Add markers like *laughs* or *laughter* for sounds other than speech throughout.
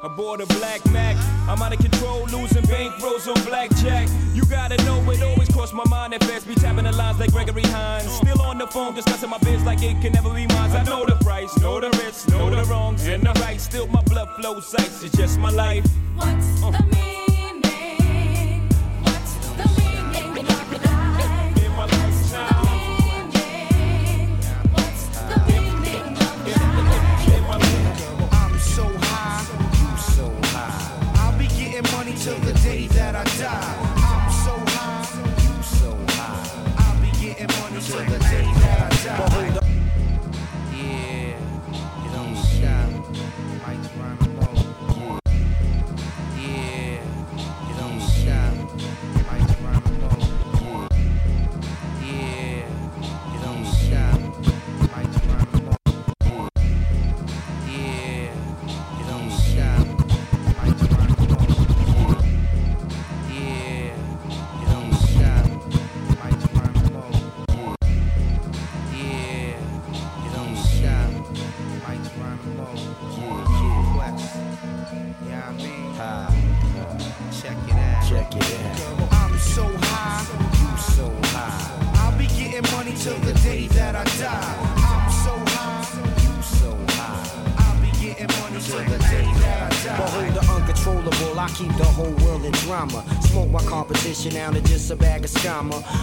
Aboard a black Mac, I'm out of control, losing bankrolls on blackjack. You gotta know it always crossed my mind at fast. Be tapping the lines like Gregory Hines. Still on the phone discussing my biz like it can never be mine. I know the price, know the risks, know the wrongs and the right. Still my blood flows ice. It's just my life. What's the meaning? Bag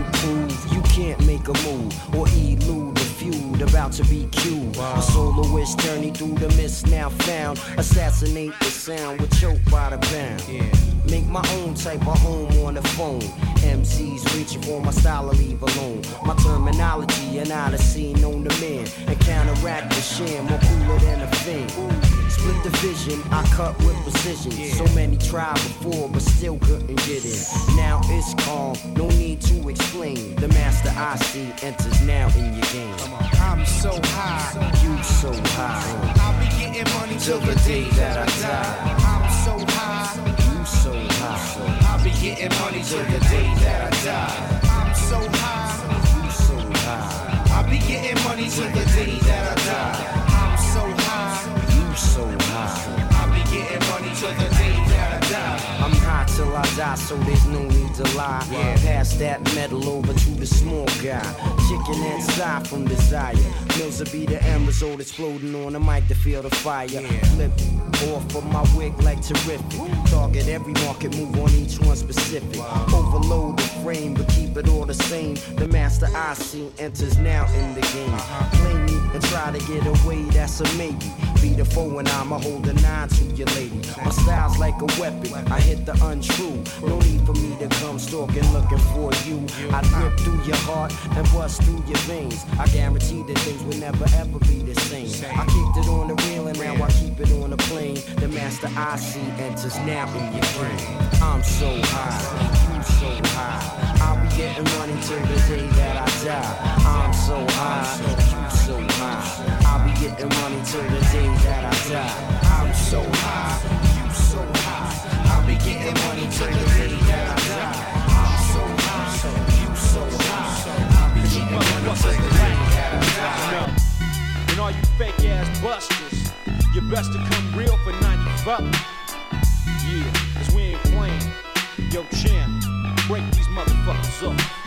Improved, you can't make a move or elude the feud about to be cued. A soloist journey through the mist now found. Assassinate the sound with choke by the pound. Make my own type of home on the phone. MCs reaching for my style to leave alone. My terminology and odyssey known to man. And counteract the sham, more cooler than a thing. Split the vision, I cut with precision. So many tried before, but still couldn't get in. Now it's calm, no need to explain. The master I see enters now in your game. I'm so high, You so high, I'll be getting money till the day that I die. I'm so high, you so high, I'll be getting money till the day that I die. I'm so high, you so high, I'll be getting money till the day that I die. Till the day that I die. I'm high till I die, so there's no need to lie. Yeah. Pass that metal over to the small guy. Chicken inside from desire. Mills will be the end result exploding on the mic to feel the fire. Flip off of my wig like terrific. Target every market, move on each one specific. Overload the frame, but keep it all the same. The master I see enters now in the game. Uh-huh. Play me and try to get away, that's a maybe. Be the foe and I'ma hold a nine to your lady. My style's like a weapon, I hit the untrue. No need for me to come stalking looking for you. I rip through your heart and bust through your veins. I guarantee that things will never ever be the same. I kicked it on the reel and now I keep it on the plane. The master I see enters now in your brain. I'm so high, so high. I'll be getting money till the day that I die. I'm so high, you so high. I'll be getting money till the day that I die. I'm so high, you so high. I'll be getting money till the day that I die. I'm so high, you so high. I'll be getting money till the day that I die. And all you fake ass busters, you best to come real for 95. Yeah, cause we ain't playing. Yo, champ, break these motherfuckers up.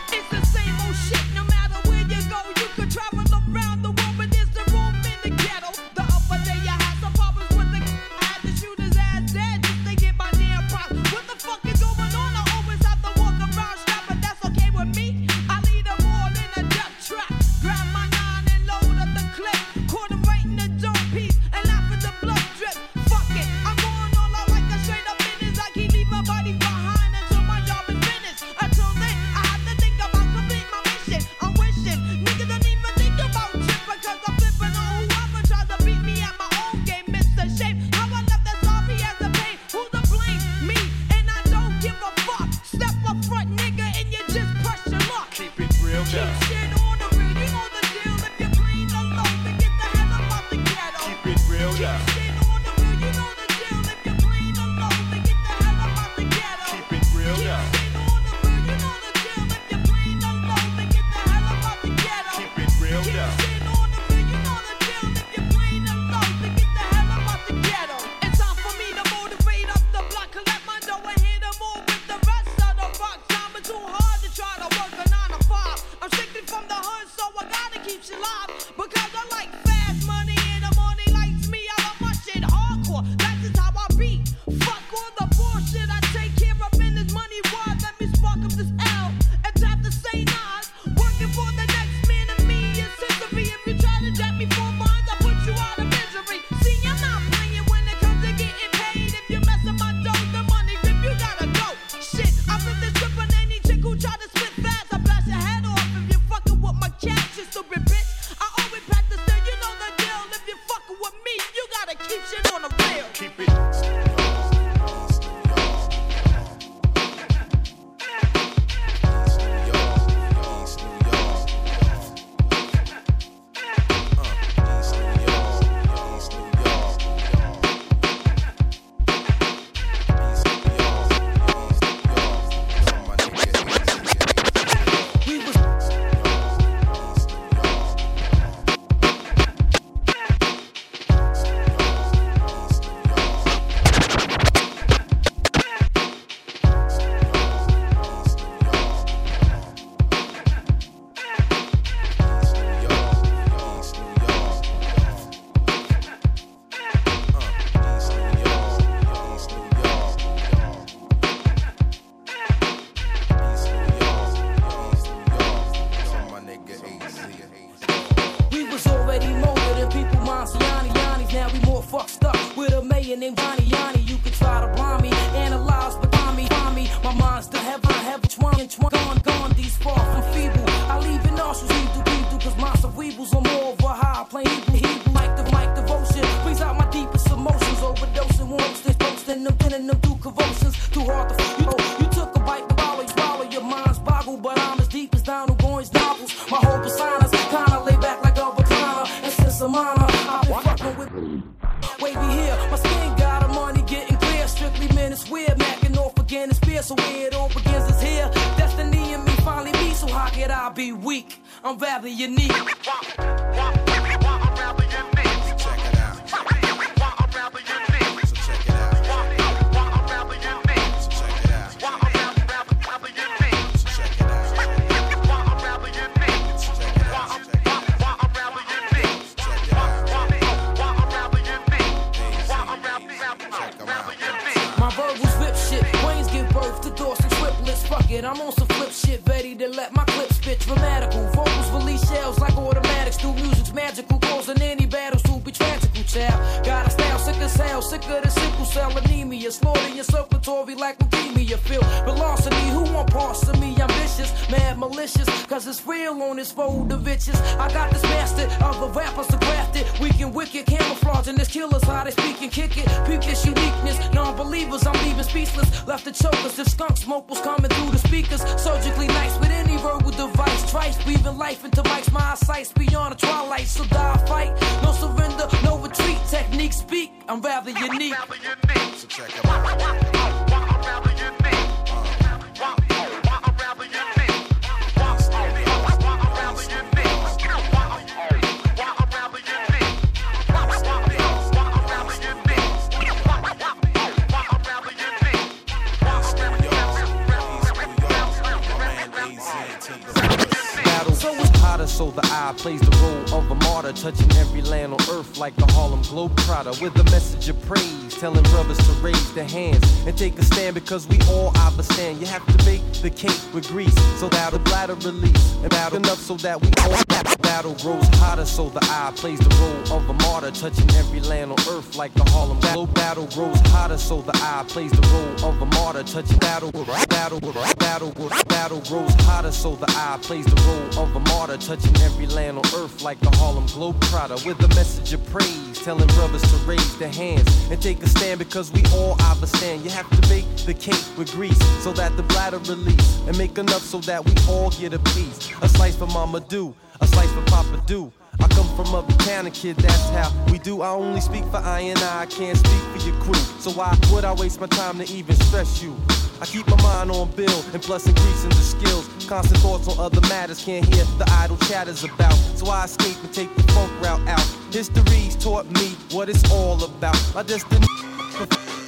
touching every land on earth like the Harlem Globetrotter with a message of praise, telling brothers to raise their hands and take a stand because we all understand you have to bake the cake with grease so that the bladder release and out enough so that we all battle grows hotter, so the eye plays the role of a martyr, touching every land on earth like the Harlem Battle grows hotter, so the eye plays the role of a martyr, touching battle, battle, battle, battle grows hotter, so the eye plays the role of a martyr, touching every land on earth like the Harlem Globetrotter, with a message of praise, telling brothers to raise their hands and take a stand because we all understand. You have to bake the cake with grease so that the bladder release and make enough so that we all get a piece, a slice for Mama Do a slice for Papa Do. I come from uptown and kid, that's how we do. I only speak for I and I, I can't speak for your crew. So why would I waste my time to even stress you? I keep my mind on bill and plus increasing the skills. Constant thoughts on other matters, can't hear the idle chatters about. So I escape and take the funk route out. History's taught me what it's all about. My destiny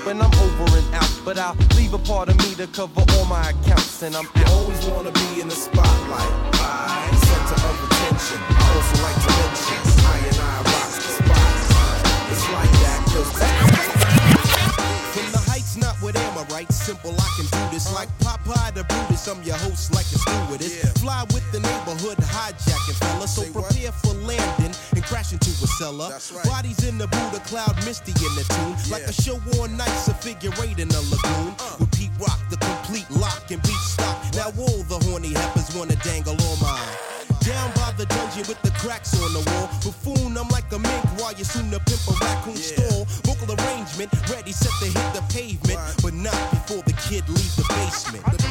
when I'm over and out. But I'll leave a part of me to cover all my accounts and I'm out. Always wanna be in the spotlight. I also like to mention I and I rocks the. It's like that 'cause from the heights, not with. Simple, I can do this like Popeye the Brutus. I'm your host, like a stewardess. Fly with the neighborhood, hijacking fella. So prepare for landing and crash into a cellar. Bodies in the Buddha cloud, misty in the tune. Like a show on nights, a figure eight in a lagoon. With Pete Rock, the complete lock and beat stock. Now all the horny heifers wanna dangle on mine. With the cracks on the wall. Buffoon, I'm like a mink while you soon to pimp a raccoon stall. Vocal arrangement, ready, set to hit the pavement. But not before the kid leave the basement. The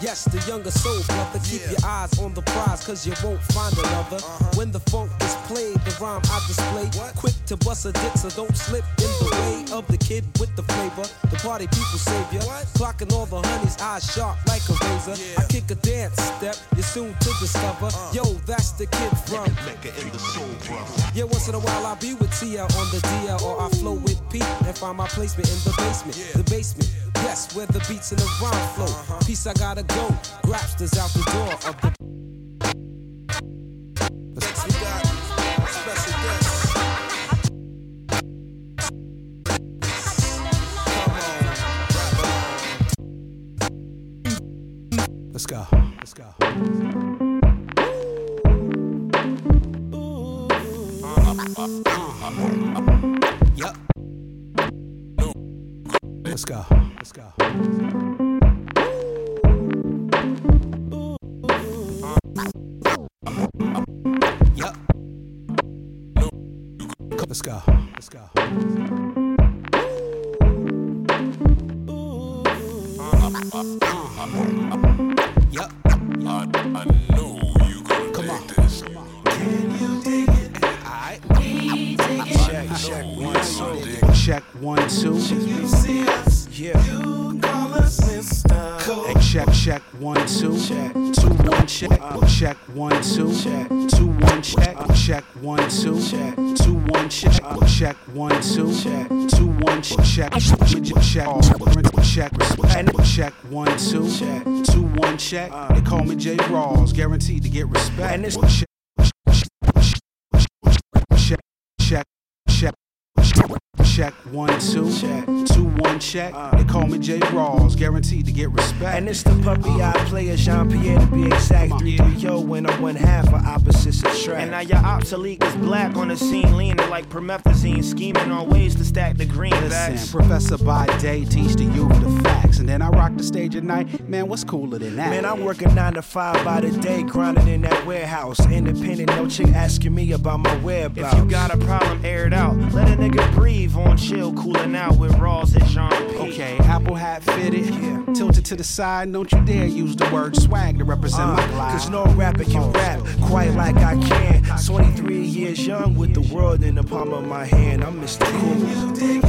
Yes, the younger soul brother. Keep your eyes on the prize, cause you won't find another. When the funk is played, the rhyme I display. Quick to bust a dick, so don't slip in the way of the kid with the flavor. The party people savior. Clocking all the honeys, eyes sharp like a razor. I kick a dance step, you're soon to discover. Yo, that's the kid from. Yeah, once in a while I'll be with TL on the DL or I flow with Pete and find my placement in the basement. The basement, yes, where the beats and the rhyme flow. Uh-huh. Peace, I gotta go. Grapsters out the door of the. Next we got special guest. Come on, rap along. Let's go. Let's go. Yup. Let's go. Let's go. Go. Come on. Check, check, one, two. Check one, two. Yeah. Hey, check, check, one, two. Check, Two, one, check. Uh, check, one, two. Check, Two, one, check. Check, one, two. Check, Two, one, check. Check, one, two. Check, Two, one, check. Check, check, check, check, one, two. Two, one, check. They call me J. Rawls, guaranteed to get respect. And this check, check, check, check. Check one two two one check. two one check uh. They call me J. Rawls, guaranteed to get respect. And it's the puppy I play player, Jean Pierre to be exact. Three three yo when I'm one half of opposites attract. And now your obsolete is black on the scene, leaning like promethazine, scheming on ways to stack the greenbacks. Listen, Professor by day teach the youth the facts, and then I rock the stage at night. Man, what's cooler than that? Man, I'm working nine to five by the day, grinding in that warehouse. Independent, no chick asking me about my whereabouts. If you got a problem, air it out. Let a nigga breathe on chill, cooling out with Rawls and Jean P. Okay, apple hat fitted, yeah. tilted to the side. Don't you dare use the word swag to represent my uh, glide. Cause no rapper can rap quite like I can. 23 years young with the world in the palm of my hand. I'm Mr. Cool.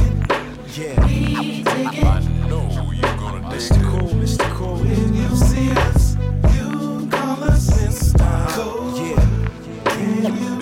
Yeah. I know you're gonna Mr. Cool, Mr. Cool. When you see us, you call us Mr. Cool. Yeah.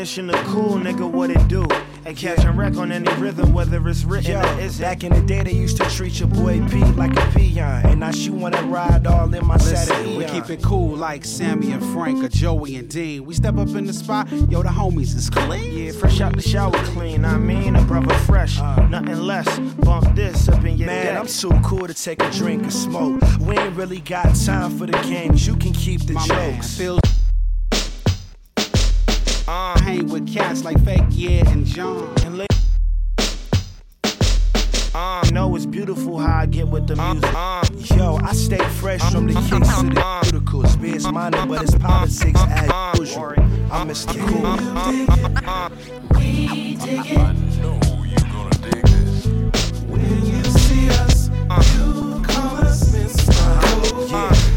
Definition of cool, nigga, what it do? And catching wreck on any rhythm, whether it's written Yo, or isn't. back in the day, they used to treat your boy P like a peon. And now she wanna ride all in my Saturday. We keep it cool like Sammy and Frank or Joey and Dean. We step up in the spot, yo, the homies is clean. Yeah, fresh out the shower clean, I mean, a brother fresh, uh. nothing less. Bump this up in your Man, deck. I'm too cool to take a drink or smoke. We ain't really got time for the games. You can keep the My man jokes. feels hang with cats like Fake Yeah and John. And la- uh, you know it's beautiful how I get with the uh, music. Uh, Yo, I stay fresh from the kicks to the cuticles. Beers minded, but it's politics uh, uh, as usual. I'm Mr. Cool. We dig it. I know you gonna dig this. When you see us, you call us Mr. Cool. We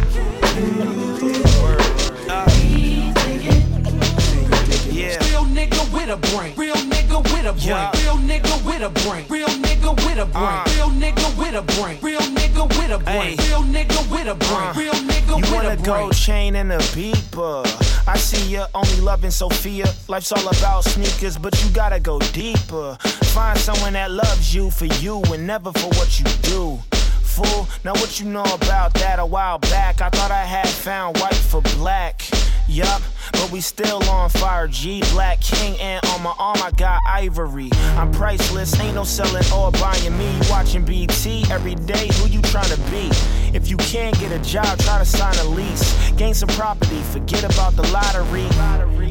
nigga with a brain. Real nigga with a brain. Real nigga with a brain. Real nigga with a brain. Uh. Real nigga with a brain. Real nigga with a brain. Real nigga with a brain. Uh. Real nigga You with want a a brain. gold chain and a beeper. I see you only loving Sophia. Life's all about sneakers, but you gotta go deeper. Find someone that loves you for you and never for what you do. Fool, now what you know about that a while back? I thought I had found white for black. Yup, but we still on fire. G Black King and on my arm I got ivory. I'm priceless, ain't no selling or buying me. Watching BT every day, who you trying to be? If you can't get a job, try to sign a lease. Gain some property, forget about the lottery.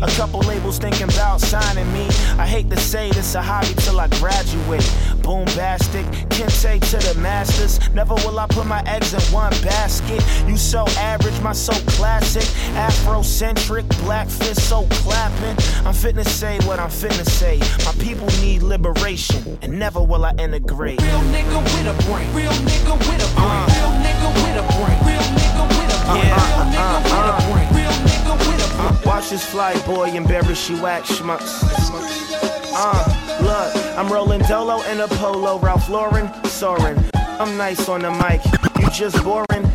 A couple labels thinking about signing me. I hate to say this a hobby till I graduate. Boombastic, Kente to the masters. Never will I put my eggs in one basket. You so average, my so classic. Afrocentric, black fist so clapping. I'm fitting to say what I'm fitting to say. My people need liberation, and never will I integrate. Real nigga with a brain. Real nigga with a brain. Uh. Real nigga with a brain. Real nigga with a brain. Yeah. Real uh, nigga uh, with a brain. Real nigga with a brain. Watch this fly boy embarrass you act schmucks. Uh, look, I'm rolling Dolo in a polo, Ralph Lauren, soaring. I'm nice on the mic, you just boring.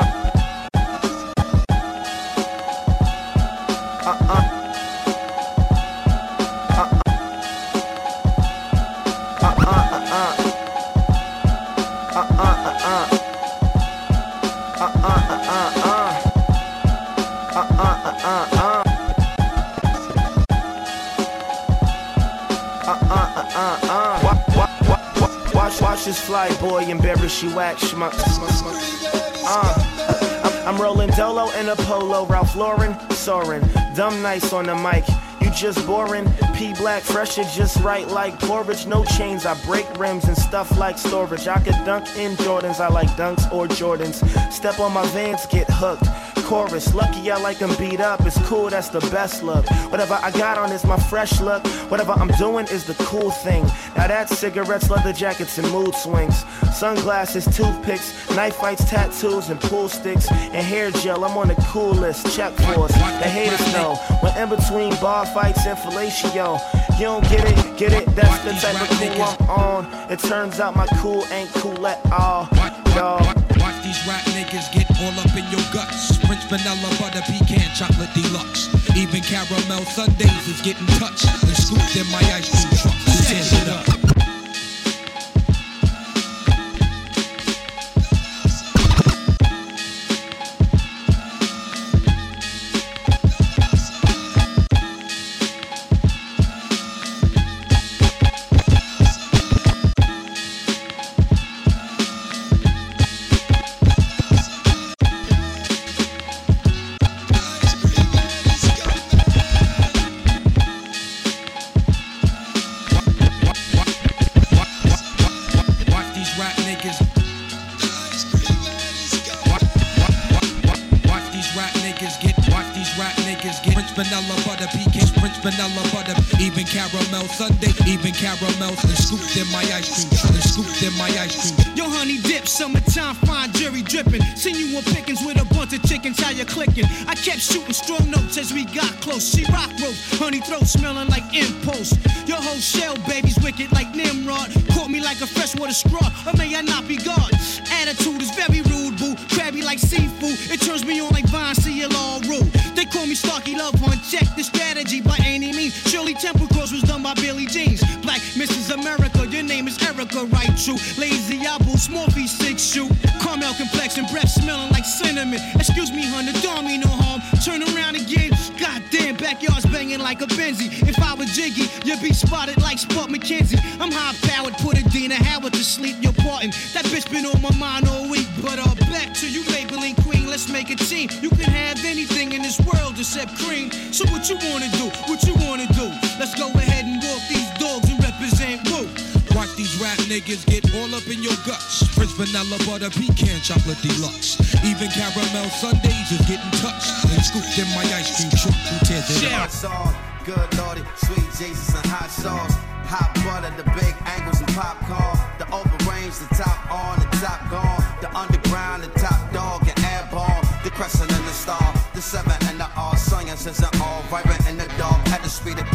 Fly boy embarrass you act schmucks. Uh, I'm, I'm rolling Dolo in a polo, Ralph Lauren, soaring. Dumb nice on the mic, you just boring. P Black, fresh it just right like porridge. No chains, I break rims and stuff like storage. I could dunk in Jordans, I like dunks or Jordans. Step on my vans, get hooked. Chorus, lucky I like them beat up. It's cool, that's the best look. Whatever I got on is my fresh look. Whatever I'm doing is the cool thing. Now that's cigarettes, leather jackets, and mood swings. Sunglasses, toothpicks, knife fights, tattoos, and pool sticks, and hair gel. I'm on the cool list. Check for us. The haters know. When in between bar fights and fellatio. You don't get it, get it? That's the type of cool I'm on. It turns out my cool ain't cool at all. Dog. These rap niggas get all up in your guts. French vanilla butter pecan chocolate deluxe. Even caramel sundaes is getting touched and scooped in my ice cream truck. Tears it up? In my ice cream. Yo, honey dip, summertime, fine jury dripping. Seen you on pickings with a bunch of chickens, how you clicking? I kept shooting strong notes as we got close. She rock rope, honey throat smelling like impulse. Your whole shell, baby's wicked like Nimrod. Caught me like a freshwater straw, or may I not be God? Attitude is very rude, boo. Crabby like seafood, it turns me on like Vine, see it all rude. They call me Starky Love Lazy apple, small feet, six shoe. Caramel complexion, breath smelling like cinnamon. Excuse me, hun, the dog mean no harm. Turn around again, goddamn, backyard's banging like a Benzie. If I was Jiggy, you'd be spotted like Spuds MacKenzie. I'm high powered, put Adina Howard to sleep. You're parting. That bitch been on my mind all week. But uh, back to you, Maybelline Queen. Let's make a team. You can have anything in this world except cream. So what you wanna do? What you wanna do? Niggas get all up in your guts. Prince vanilla butter pecan chocolate deluxe. Even caramel sundaes is getting touched and scooped in my ice cream truck. Who tears it up? Hot sauce, good lordy, sweet Jesus and hot sauce. Hot butter, the big angles and popcorn. The open range, the top on, the top gone. The underground, the top dog, and airborne. The crescent and the star, the seven and the all science is an all vibrant in the dark at the speed of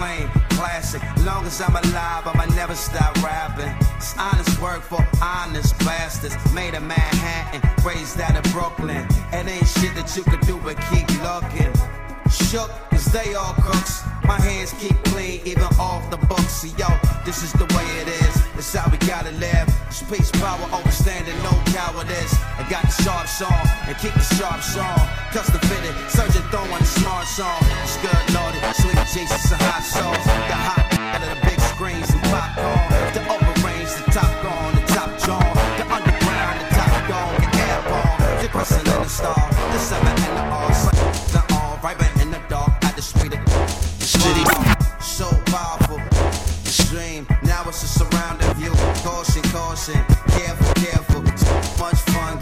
plain, classic. Long as I'm alive, I'ma never stop rapping. It's honest work for honest bastards. Made in Manhattan, raised out in Brooklyn. It ain't shit that you could do but keep looking. Shook, cause they all crooks. My hands keep clean, even off the books. See, yo, this is the way it is. It's how we gotta live. Space power, overstanding, no cowardice. I got the sharp song and keep the sharp song. Custom fitted, surgeon throwing a smart song. It's good, Lordy. Sweet Jesus and hot sauce. The hot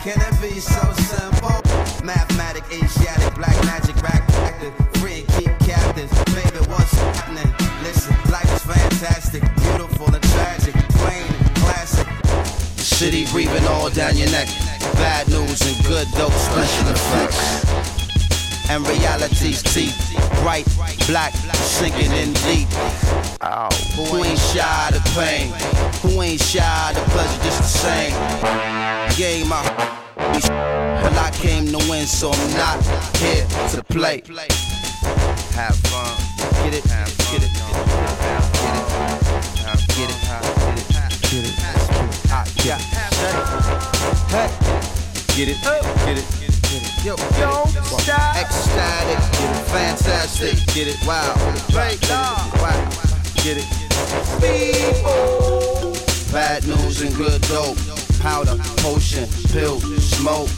Can it be so simple? Mathematic, Asiatic, black magic, rack active. Free and keep captives. Baby, what's happening? Listen, life is fantastic. Beautiful and tragic. Plain and classic. City breathing all down your neck. Bad news and good dope special effects and reality's teeth. Bright, black, sinking in deep. Oh, who ain't shy of the pain? Who ain't shy of the pleasure just the same? Game but I came to win, so I'm not here to play. Have fun, get it, get it, get it, get it, get it, get it. Ah, yeah, hey, get it, get it, get it. Yo, yo, ecstatic, get it, fantastic, get it, wow, great, wow, get it. People, bad news and good dope, powder, potion, pill, smoke.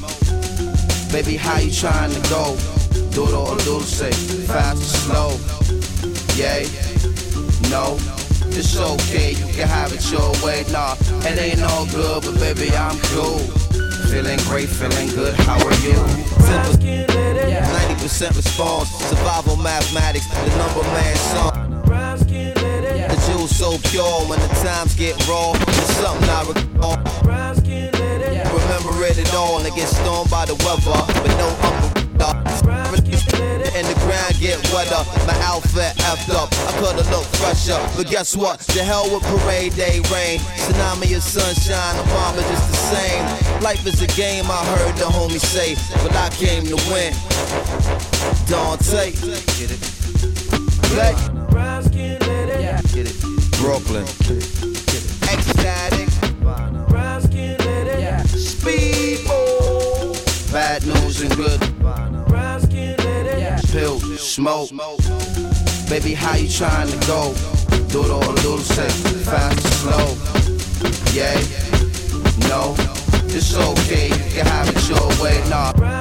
Baby, how you trying to go? It all dulce, fast or slow. Yay, no, it's okay, you can have it your way. Nah, it ain't all good, but baby, I'm cool. Feeling great, feeling good, how are you? 90% response, survival mathematics, the number man song. The juice so pure when the times get raw. It's something I recall. Remember it all and get stormed by the weather, but no umbrella. And the ground get wetter, my outfit effed up. I could've looked fresher, but guess what? The hell with parade day rain, tsunami of sunshine, the is just the same. Life is a game, I heard the homie say, but I came to win. Dante, get it. Black, get it. Brooklyn, bad good. Pill, smoke. Baby, how you trying to go? Do it all little fast slow. Yeah, no, it's okay, you can have it your way. Nah.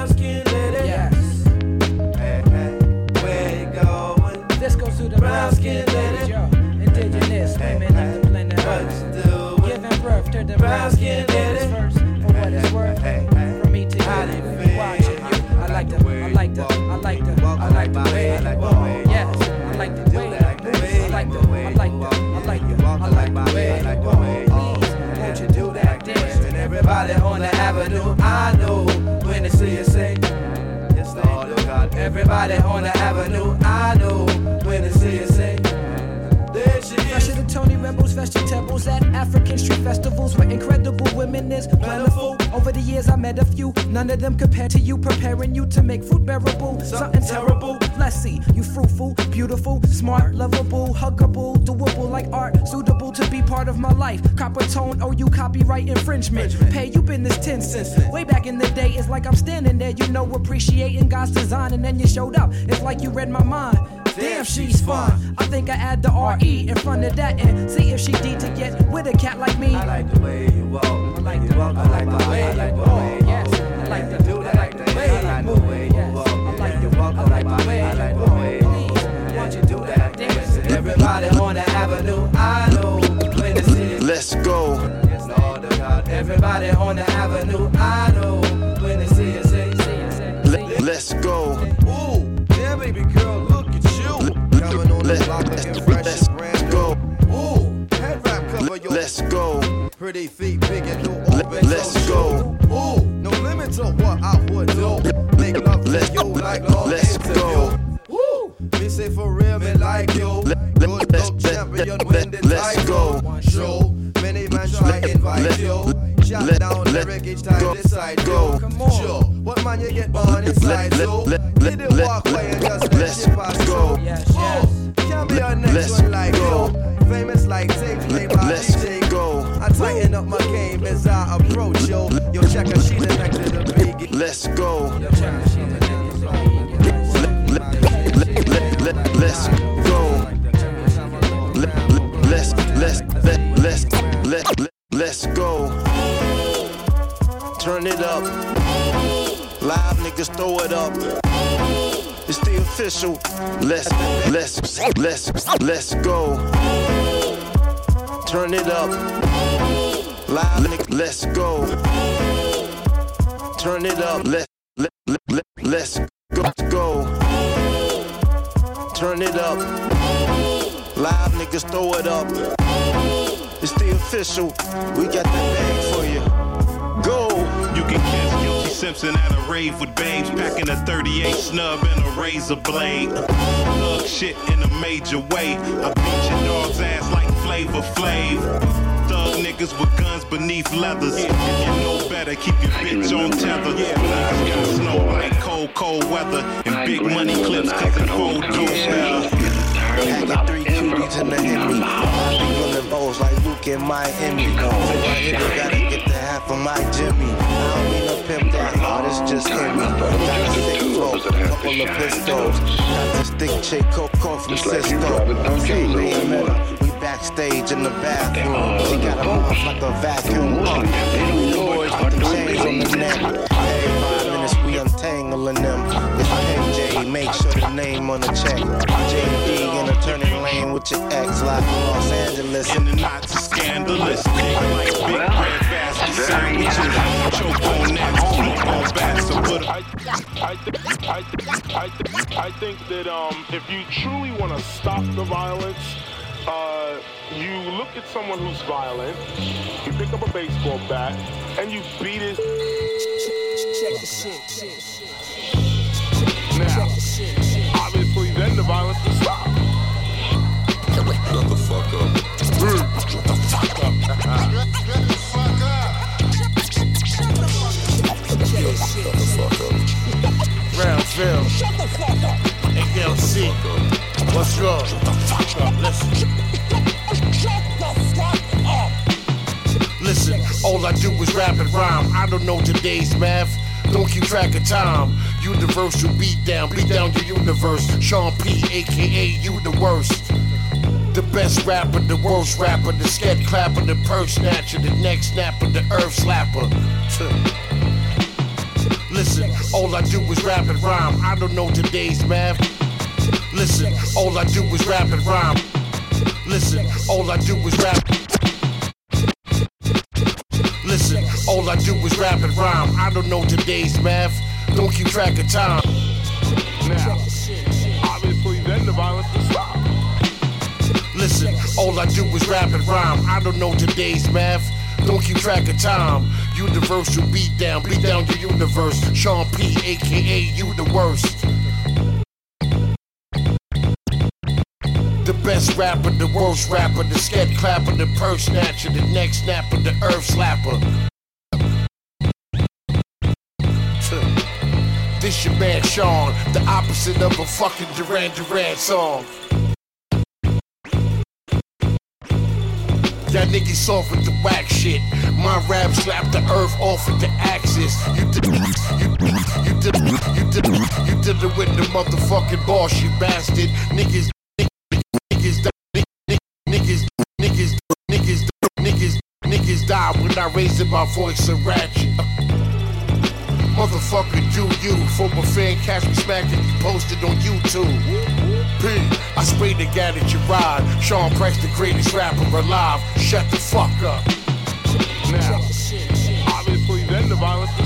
Everybody on the avenue, I know when they see you say. Yes, they do. Everybody on the avenue, I know when they see you say. There she is. The Tony Rebels, plastic tables at African street festivals where incredible women is plentiful. Over the years, I met a few, none of them compared to you, preparing you to make food bearable. Something terrible. Let's you fruitful, beautiful, smart, lovable, huggable, doable like art, suitable to be part of my life. Copper tone, oh, you copyright infringement. Pay you been this 10 cents. Way back in the day, it's like I'm standing there, you know, appreciating God's design, and then you showed up. It's like you read my mind. Damn, she's fine. I think I add the RE in front of that and see if she D to get with a cat like me. I like the way you walk. I like the way you walk. I like the way you walk. Yes, I like to do that like the do. I like the way you move. Yes, I like the way you walk. I like the way you walk. Please, won't you do that dance? Everybody on the avenue, I know when the city. Let's go. Yes, Lord of God. Everybody on the avenue, I know when the city let's go. Let's go. pretty feet, big and open Let's go. Ooh, no limit to what I would do. Make love to you like long let's go. Woo, me say for real, me like you. Good let's- look champion, win the let's title. go. Show, many man try invite you. Shot down lyric each time go- decide go. go. Sure, what man you get born inside so? Let- Let it let- walk away and just let let's shit pass go. through. Yes, Oh, can't be a next let's one like go. Famous like tape play by Let's DJ go. I tighten up my game as I approach yo. Yo, check her, she the next to the biggie. Let's go. Yo, check the let's go. Let, let's let's let, let's let, let, let's go. Turn it up. Live niggas throw it up. It's the official. Let's let's let's let's go. Turn it up. Live let's go. Turn it up. Let let let, let let's go go. Turn it up. Live niggas throw it up. It's the official. We got that bag Simpson at a rave with babes, packing a 38 snub and a razor blade. Thug shit in a major way. I beat your dog's ass like Flavor Flav. Thug niggas with guns beneath leathers. If you know better, keep your bitch on tether. Niggas got snow like cold, cold weather. And big money clips cooking cold dope. Packing three cuties in the Henry. Big running bowls like Luke in Miami. So I hit it, gotta get the half of my Jimmy. Just hit me. Got a sick flow, couple of pistols. Got this thick chick, Coco from Cisco. We backstage in the bathroom. She got a mouth like a vacuum pump. Boys with the chains on the neck. Every five minutes we untangling them. It's make sure the name on the check. JD in the turning lane with your ex, live from Los Angeles. And the knots are scandalous. Big like big red basket sandwiches. Choke on that, smoke on bats. So put a I, I, think, I, think, I, think, I think that um, if you truly want to stop the violence, uh, you look at someone who's violent, you pick up a baseball bat, and you beat his. Check the shit. The fuck up. Shut the fuck up. Shut the fuck up. Brownsville. ALC. What's wrong? Listen. Listen, all I do is rap and rhyme. I don't know today's math. Don't keep track of time. Universal beat down, beat down your universe. Sean P, aka you the worst. The best rapper, the worst rapper, the sket clapper, the purse snatcher, the neck snapper, the earth slapper. *laughs* Listen, all I do is rap and rhyme. I don't know today's math. Listen, all I do is rap and rhyme. Listen, all I do is rap. Listen, all I do is rap and rhyme. I don't know today's math. Don't keep track of time. Now, obviously, then the violence. Listen, all I do is rap and rhyme. I don't know today's math. Don't keep track of time. Universal beat down, beat down your universe. Sean P, aka you the worst. The best rapper, the worst rapper, the sket clapper, the purse snatcher, the neck snapper, the earth slapper. This your man Sean, the opposite of a fucking Duran Duran song. Y'all niggas soft with the whack shit. My rap slap the earth off with the axis. You did, you, you did, you did, you did it with the motherfucking boss, you bastard. Niggas, niggas, niggas, niggas, niggas, niggas, niggas, niggas die when I raise my voice and ratchet. Motherfucker, do you. For my fan, catch me smacking, you posted on YouTube. P, I sprayed the guy that you ride. Sean Price, the greatest rapper alive. Shut the fuck up. Now, obviously, then the violence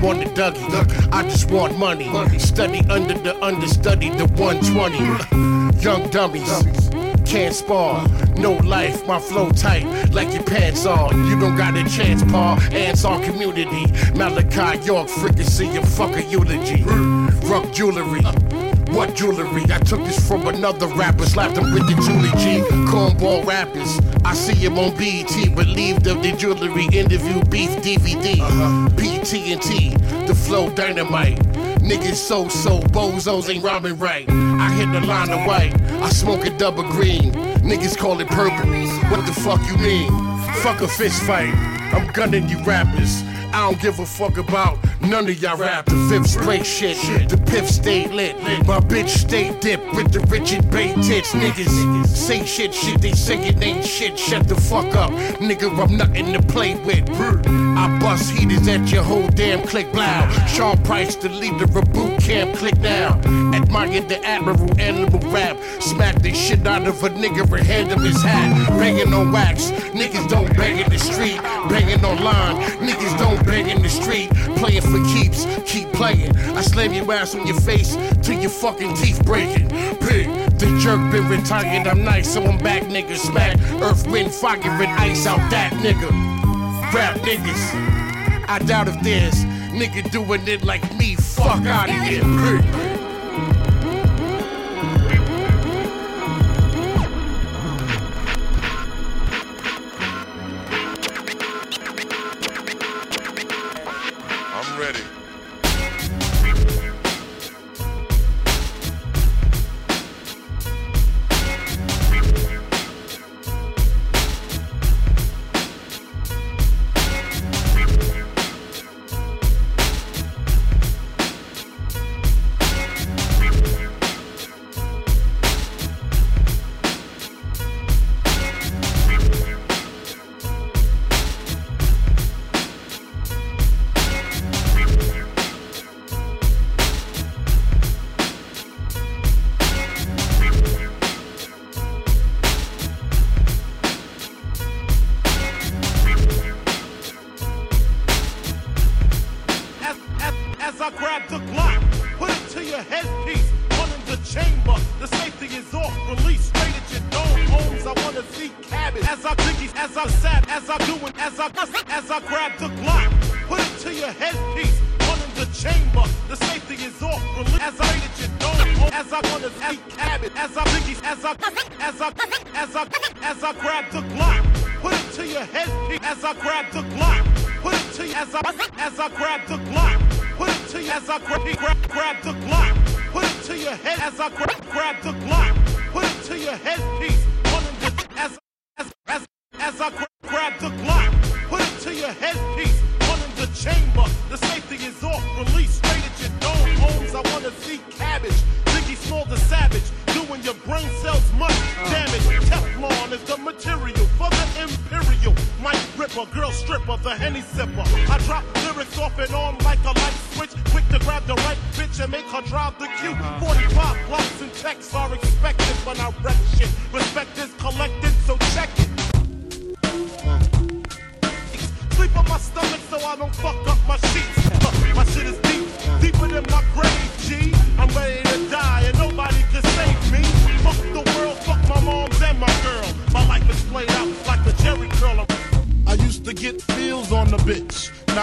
want the Dougie. I just want money. Study under the understudy, the 120. Young dummies. Can't spar, no life, my flow tight like your pants on. You don't got a chance, Paul. Ants on community. Malachi York, fricassee, a fucker eulogy. Rock jewelry. What jewelry? I took this from another rapper, slapped him with the Julie G. Cornball rappers. I see him on BET, relieved of the jewelry. Interview beef DVD. PTNT, the flow dynamite. Niggas so so, bozos ain't rhyming right. I hit the line of white, I smoke a double green. Niggas call it purple. What the fuck you mean? Fuck a fist fight. I'm gunning you rappers. I don't give a fuck about none of y'all rap. The fifth spray shit, the piff stay lit. My bitch stay dip with the Richard Bay tits. Niggas say shit, shit, they say it ain't shit. Shut the fuck up, nigga, I'm nothing to play with. I bust heaters at your whole damn click blow. Sean Price, the leader of boot camp, click now. Admire the admiral, animal rap. Smack the shit out of a nigga and hand him his hat. Banging on wax, niggas don't bang in the street. Banging online, niggas don't bang in the street. Playing for keeps, keep playing. I slam your ass on your face till your fucking teeth breaking. Pig, the jerk been retired, I'm nice, so I'm back, nigga. Smack, earth, wind, fire, and ice out that nigga. Rap niggas. I doubt if there's nigga doing it like me. Fuck out of here. Pig.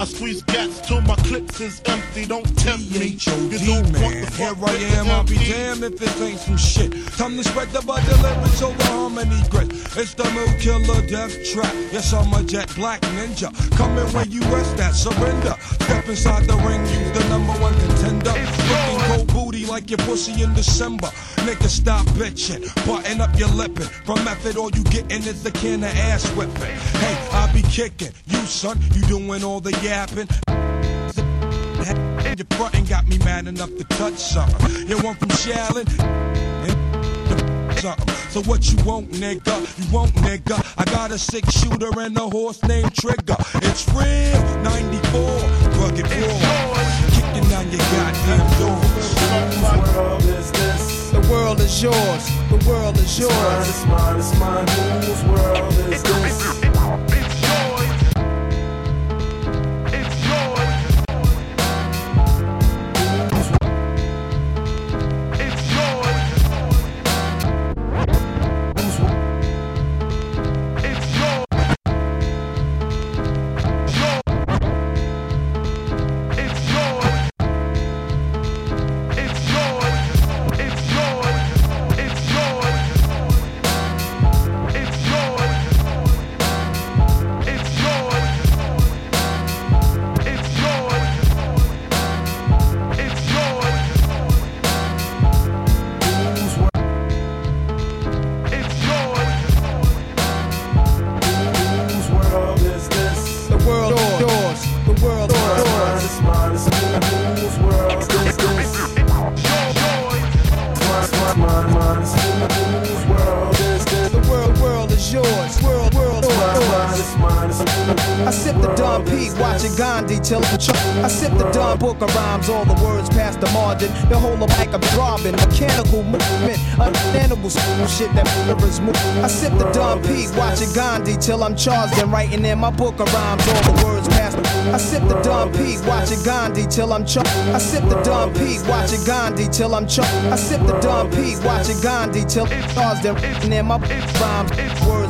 I squeeze gas till my clips is empty. Don't tempt me. You don't want man. the Here I am, I'll be damned if this ain't some shit. Time to spread the bud lyrics over harmony grit. It's the new killer death trap. Yes, I'm a jet black ninja. Coming where you rest at, surrender. Step inside the ring, use the number one contender. Looking cold booty like your pussy in December. Nigga, stop bitching. Button up your lippin'. From method, all you gettin' is the can of ass whipping. Hey, I be kicking. You, son, you doing all the yapping. Your frontin' got me mad enough to touch something. You want from Shaolin? So what you want, nigga? You want, nigga? I got a six shooter and a horse named Trigger. It's real, 94, rugged raw. Kicking on your goddamn doors. world is this? The world is yours. The world is yours. It's mine, it's mine, it's mine. Whose world is this? Sip the Dom P, watching Gandhi till the ch- I sip the Don book of rhymes, all the words past the margin. The whole of like I'm throbbing, mechanical movement, understandable school shit that mirrors move. I sip the Dom P, watching Gandhi till I'm charged and writing in my book of rhymes, all the words past. I sip the Dom P, watching Gandhi till I'm charged. I sip the Dom P, watching Gandhi till I'm charged. I sip the Dom P, watching Gandhi till I'm charged and writing in my book of rhymes, words.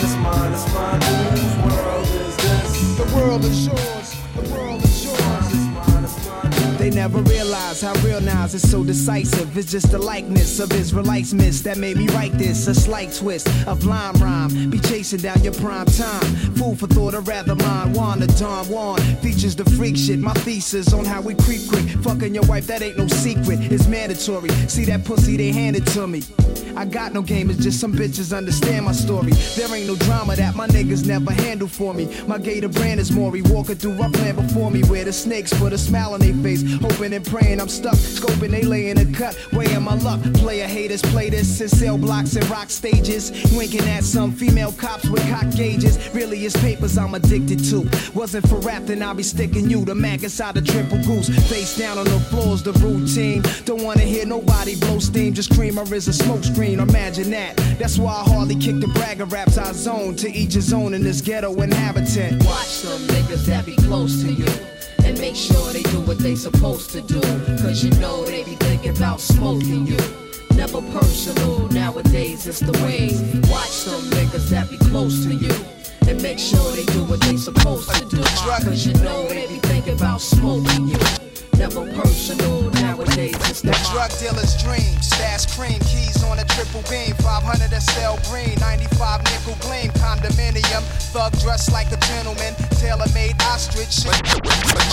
It's? The world is. The world is. They never realized how real Nas is so decisive. It's just the likeness of Israelites miss that made me write this. A slight twist of lime rhyme. Be chasing down your prime time. Food for thought, or rather mine. Juan the Don Juan features the freak shit. My thesis on how we creep quick. Fucking your wife, that ain't no secret. It's mandatory. See that pussy, they handed to me. I got no game, it's just some bitches understand my story. There ain't no drama that my niggas never handle for me. My gator brand is Maury walking through rough plan before me. Where the snakes put a smile on their face, hoping and praying I'm stuck. Scoping, they lay in a cut, weighing my luck. Player haters play this in cell blocks and rock stages. Winking at some female cops with cock gauges. Really, it's papers I'm addicted to. Wasn't for rap, then I'll be sticking you. The mag inside the triple goose. Face down on the floor's the routine. Don't wanna hear nobody blow steam. Just cream or is a smoke screen. Imagine that. That's why I hardly kick the bragger raps I zone. To each his own in this ghetto inhabitant. Watch some niggas that be close to you. And make sure they do what they supposed to do. Cause you know they be thinking about smoking you. Never personal, nowadays it's the way. Watch some niggas that be close to you. And make sure they do what they supposed to do. Cause you know they be thinking about smoking you. Never personal, nowadays it's the Drug dealer's dream, stash cream, keys on a triple beam, 500 SL Green, 95 nickel gleam, condominium, thug dressed like a gentleman, tailor-made ostrich.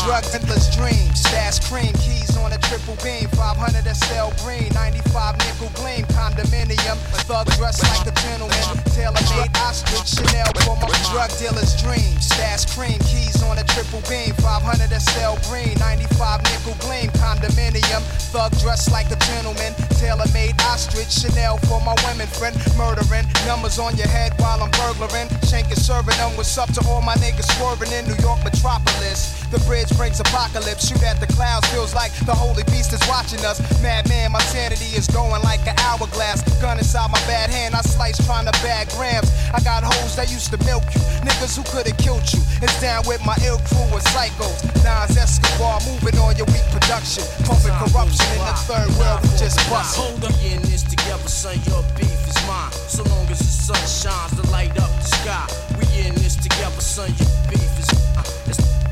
Drug dealer's dream, stash cream, keys on a triple beam, 500 SL Green, 95 nickel gleam, condominium, thug dressed like a gentleman, tailor-made ostrich. Chanel for my drug dealer's dream, stash cream, keys on a triple beam, 500 SL Green, 95 nickel gleam, condominium, thug dressed like a gentleman, tailor-made ostrich. Chanel for my women friend, murdering numbers on your head while I'm burglaring, shanking, serving them. What's up to all my niggas swerving in New York metropolis? The bridge brings apocalypse. Shoot at the clouds, feels like the holy beast is watching us. Madman, my sanity is going like an hourglass. Gun inside my bad hand, I slice trying to bag grams. I got hoes that used to milk you, niggas who could have killed you. It's down with my ill crew of psychos. Nas Escobar moving on your weak production, pumping corruption in the third world. We just bust. Hold up, we in this together, son. Your beef is mine. So long as the sun shines to light up the sky. We in this together, son. Your beef is mine.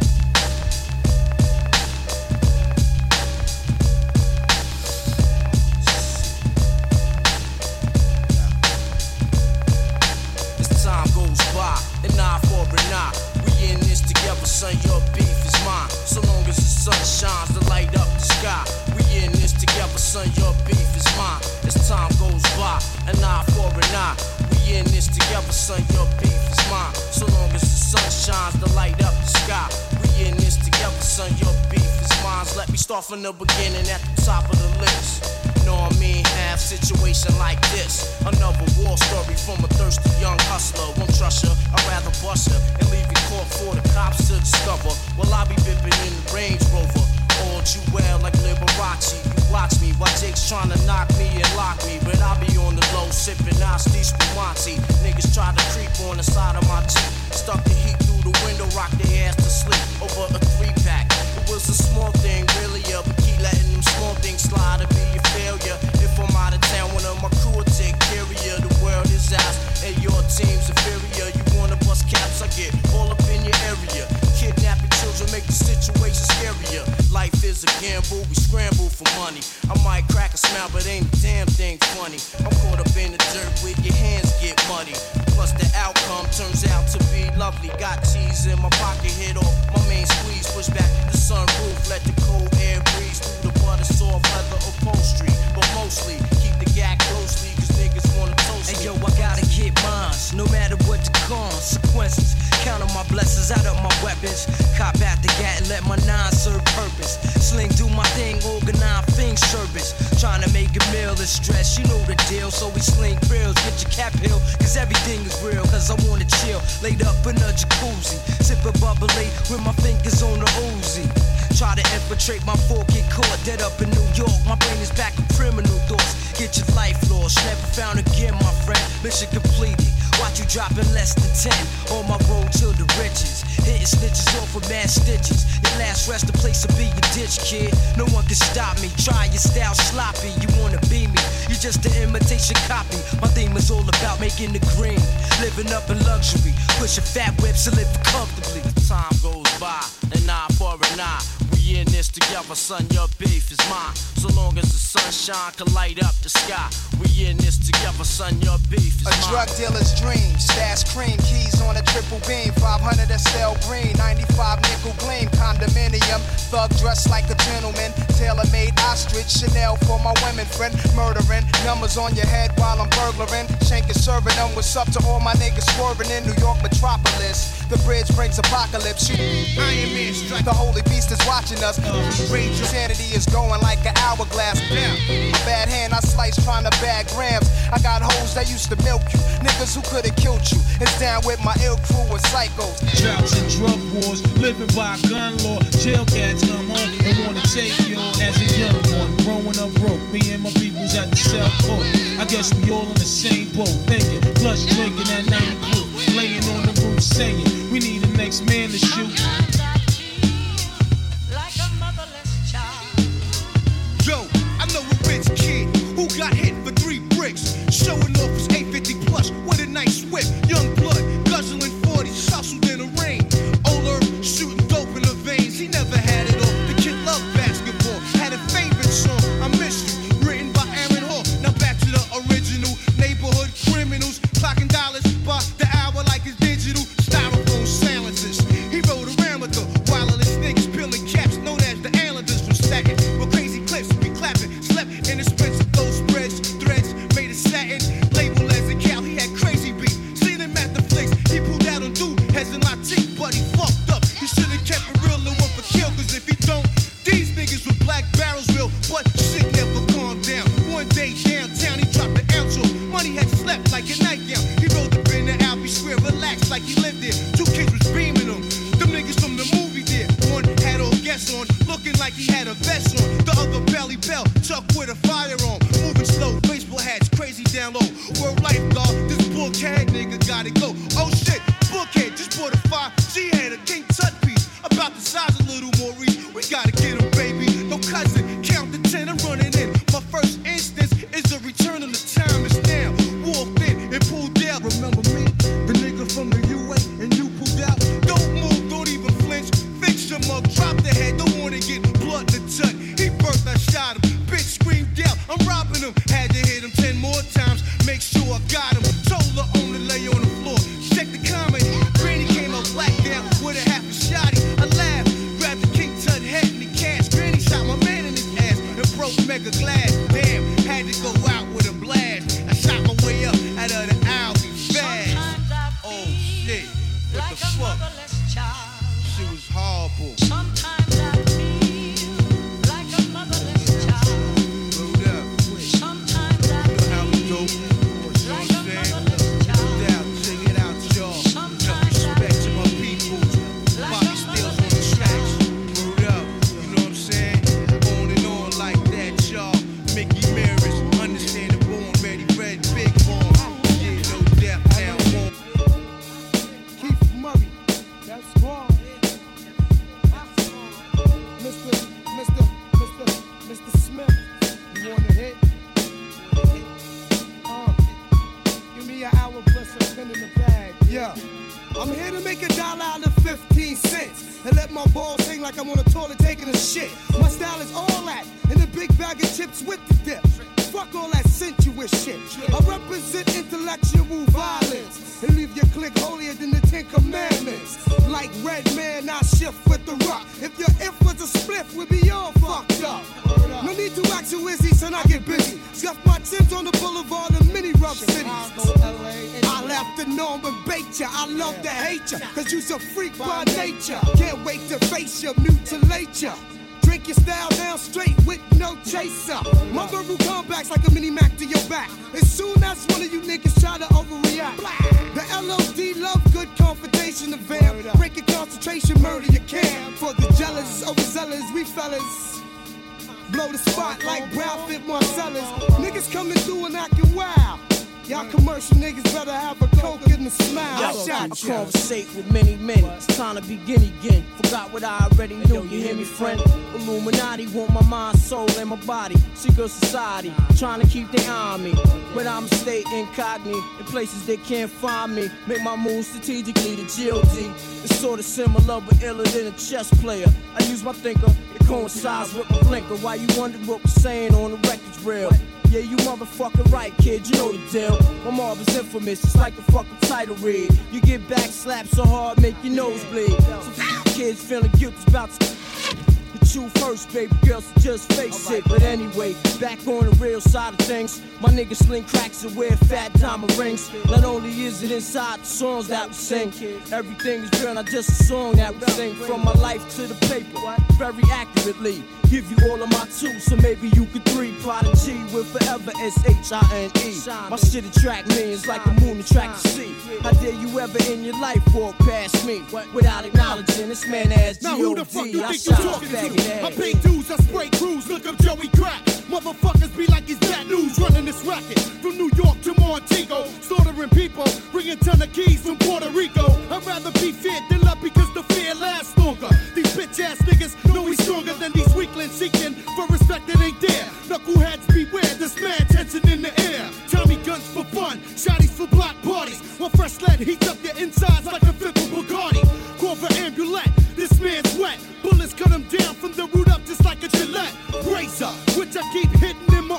Shines to light up the sky. We in this together, son. Your beef is mine. As time goes by, an eye for an eye. We in this together, son. Your beef is mine. So long as the sun shines to light up the sky. We in this together, son. Your beef is mine. Let me start from the beginning at the top of the list. Know I mean? Have situation like this. Another war story from a thirsty young hustler. Won't trust her, I'd rather bust her and leave you caught for the cops to discover. While I be bipping in the Range Rover. All you well like Liberace. You watch me while Jake's trying to knock me and lock me. But I be on the low, sipping Asti Spumante. Niggas try to creep on the side of my Jeep. Stuck the heat through the window, rock their ass to sleep over a three pack. It was a small thing, really, yeah, but keep letting them small things slide be and your team's inferior. You wanna bust caps, I get all up in your area. Kidnapping children make the situation scarier. Life is a gamble, we scramble for money. I might crack a smile, but ain't a damn thing funny. I'm caught up in the dirt with your hands get muddy. Plus the outcome turns out to be lovely. Got cheese in my pocket, hit off my main squeeze. Push back the sunroof, let the cold air breeze through the butter soft leather upholstery. But mostly keep the gag closely, me. yo, I gotta get mines, no matter what the consequences. Counting my blessings out of my weapons. Cop the gat and let my nine serve purpose. Sling do my thing, organize things, service. Trying to make a meal is stress, you know the deal. So we sling grills, get your cap hill, cause everything is real. Cause I wanna chill, laid up in a jacuzzi. Sip a bubbly with my fingers on the Uzi. Try to infiltrate my fork, get caught dead up in New York. My brain is back with criminal thoughts. Get your life lost, never found again, my friend. Mission completed. Watch you drop in less than 10 on my road to the riches. Hitting snitches off with mad stitches. Your last rest the place will be your ditch, kid. No one can stop me. Try your style sloppy. You wanna be me? You just an imitation copy. My theme is all about making the green. Living up in luxury. Pushing fat whips to live comfortably. Time goes by, an eye in together, son, your beef is mine. So long as the sunshine can light up the sky, we in this together, son, your beef is a mine. A drug dealer's dream, stash cream, keys on a triple beam, 500 SL green, 95 nickel gleam, condominium, thug dressed like a gentleman, tailor made ostrich, Chanel for my women friend, murdering, numbers on your head while I'm burglaring, shanking, serving them, what's up to all my niggas swerving in New York metropolis. The bridge brings apocalypse. Iron Man strike. The holy beast is watching us. Uh. Rage insanity is going like an hourglass. Damn. Bad hand, I slice trying to bag grams. I got hoes that used to milk you. Niggas who could've killed you. It's down with my ill crew of psychos. Droughts and drug wars, living by gun law. Jail cats come on and wanna take you on as a young one. Growing up broke, me and my peoples at the cell phone. I guess we all in the same boat, thinking, plus drinking that night crew. Laying on the roof, saying, we need the next man to shoot. Got hit for three bricks. Showing off his 850 plus. What a nice whip. Young time to begin again. Forgot what I already knew. You hear me, friend? Illuminati want my mind, soul, and my body. Secret society, trying to keep their eye on me. But I'm stay incognito in places they can't find me. Make my moves strategically to GOD. It's sort of similar, but iller than a chess player. I use my thinker, it coincides with my blinker. Why you wonder what we're saying on the record's real? Yeah, you motherfucking right, kid, you know the deal. My mob is infamous, it's like the fucking title read. You get back slapped so hard, make your nose bleed. So kids feeling guilty about to the you first, baby girl, so just face it. But anyway, back on the real side of things, my niggas sling cracks and wear fat diamond rings. Not only is it inside the songs that we sing, everything is real, not just a song that we sing. From my life to the paper, very accurately. Give you all of my two, so maybe you could three. Prodigy with forever S H I N E. My shit attract millions like the moon attract the sea. How dare you ever in your life walk past me without acknowledging this man as G O D. Now who the fuck you I think you shot talking to? I pay dues, I spray crews, look up Joey Crack. Motherfuckers be like he's bad news running this racket. From New York to Montego, slaughtering people, bringing ton of keys from Puerto Rico. I'd rather be feared than love because the fear lasts longer. Bitch ass niggas know we stronger than these weaklings seeking for respect that ain't there. Knuckleheads beware, this man tension in the air. Tommy guns for fun, shotties for block parties. While fresh lead heats up your insides like a flip of Bugatti. Call for ambulance, this man's wet. Bullets cut him down from the root up just like a Gillette. Razor, which I keep hitting in my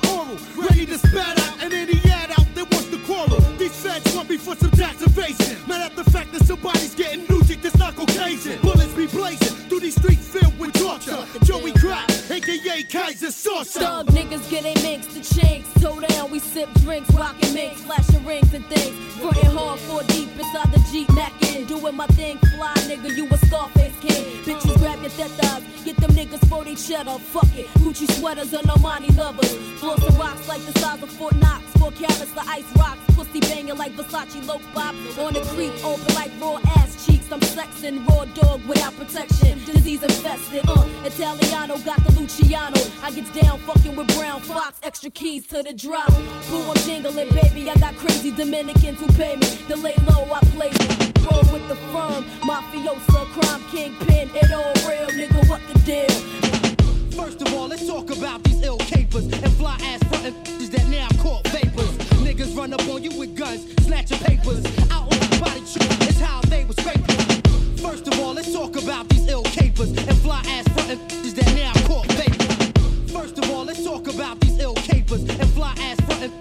Keyser Soze. Thug niggas get a mix to chinks. Toe down, we sip drinks, rockin' minks, flashing rings and things. Frontin' hard four deep inside the Jeep Mackin'. Doing my thing, fly nigga, you a Scarface king. Bitches grab your tetas, get them niggas for they cheddar. Fuck it, Gucci sweaters and Armani lovers. Some rocks like the size of Fort Knox. Four carats, the ice rocks. Pussy banging like Versace low pop. On the creek, open like raw ass cheeks. I'm sexing raw dog without protection. Disease infested, uh. Italiano got the Luciano. I get down fucking with Brown Fox. Extra keys to the drop. Boo, I'm jingling, baby. I got crazy Dominicans who pay me. The lay low, I play roll with the firm. Mafiosa, crime kingpin. It all real, nigga. What the deal? First of all, let's talk about these ill capers and fly ass frontin' that now caught vapors. Niggas run up on you with guns, snatch your papers. Out on the body trick is how they was raped. First of all, let's talk about these ill capers and fly ass frontin' that now caught vapors. First of all, let's talk about these ill capers and fly ass frontin'.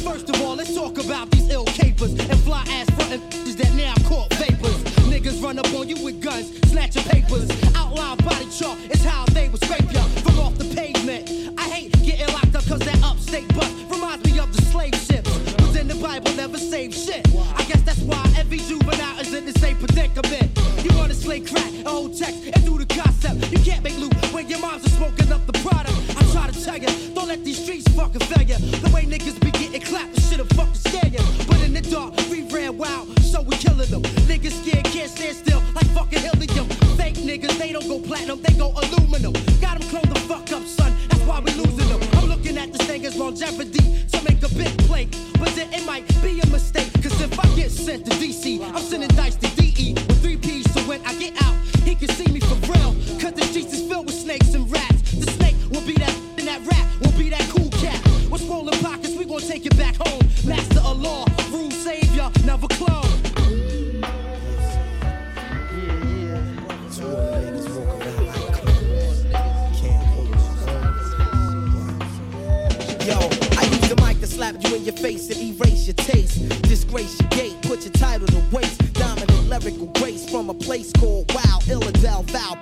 First of all, let's talk about these ill capers and fly ass frontin' that now caught vapors. Niggas run up on you with guns, snatch your papers. Outline body chart is how they was rape ya from off the pavement. I hate getting locked up cause that upstate bus reminds me of the slave ships. In the Bible, never saved shit. I guess that's why every juvenile is in the same predicament. You wanna slay crack, a whole text, and do the concept. You can't make loot when your moms are smoking up the product. I try to tell ya, don't let these streets fucking fail ya. The way niggas be getting clapped, shit'll fucking scare ya. But in the dark, we ran wild, so we killing them. Niggas scared, can't stand still, like fucking helium. Fake niggas, they don't go platinum, they go aluminum. Got them clone the fuck up, son, that's why we losing them. Looking at this thing as longevity, so make a big play. But then it might be a mistake, cause if I get sent to DC, I'm sending dice to DE with three P's, so when I get out, he can see me for real. Cause the streets is filled with snakes and rats. The snake will be that, and that rat will be that cool cat. With swollen pockets, we gon' take it back home. Master of law, rule savior, never clone. To slap you in your face and erase your taste. Disgrace your gate, put your title to waste. Dominant lyrical grace from a place called Wow, Illadel, Val.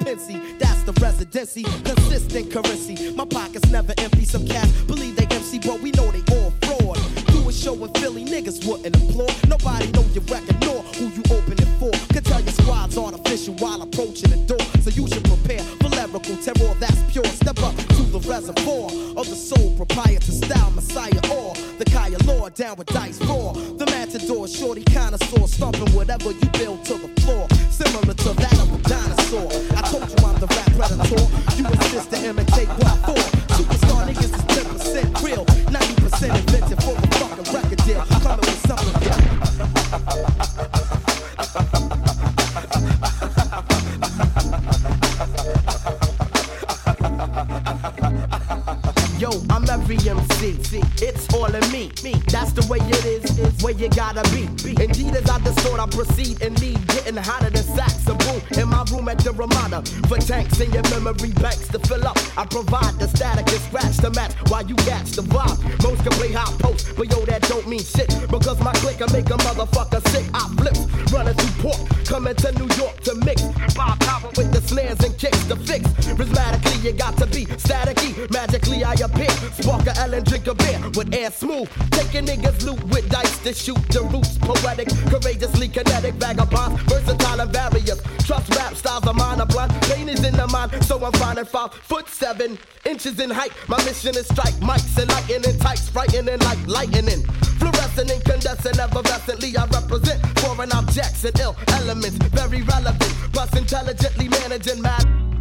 That's the residency. Consistent currency. My pockets never empty. Some cats believe they MC, but we know they all fraud. Do a show in Philly, niggas wouldn't applaud. Nobody know your record nor who you open it for. Could tell your squad's artificial while approaching the door. So you should prepare for lyrical terror that's pure. Step up the reservoir of the soul proprietor style messiah or the Kaya Lord down with dice raw. The matador, shorty connoisseur, stomping whatever you build to the floor. Similar to that of a dinosaur. I told you I'm the rap predator. You insist to imitate what for? Superstar niggas is 10% real, way it is, is where you gotta be. Indeed, as I distort, I proceed and lead, getting hotter room at the Ramada. For tanks in your memory banks to fill up, I provide the static and scratch the match while you catch the vibe. Most can play hot post, but yo, that don't mean shit because my click make a motherfucker sick. I flip, running through port, coming to New York to mix. Bob Power with the snares and kicks to fix. Prismatically, you got to be staticky. Magically, I appear. Spark a L and drink a beer with air smooth. Taking niggas loot with dice to shoot the roots. Poetic, courageously kinetic, vagabonds, versatile rap styles of mine are blunt. Pain is in the mind, so I'm finding five foot seven inches in height. My mission is strike mics and lightning tights, frightening like lightning. Fluorescent, incandescent, effervescently I represent foreign objects and ill elements, very relevant. Plus intelligently managing fatter.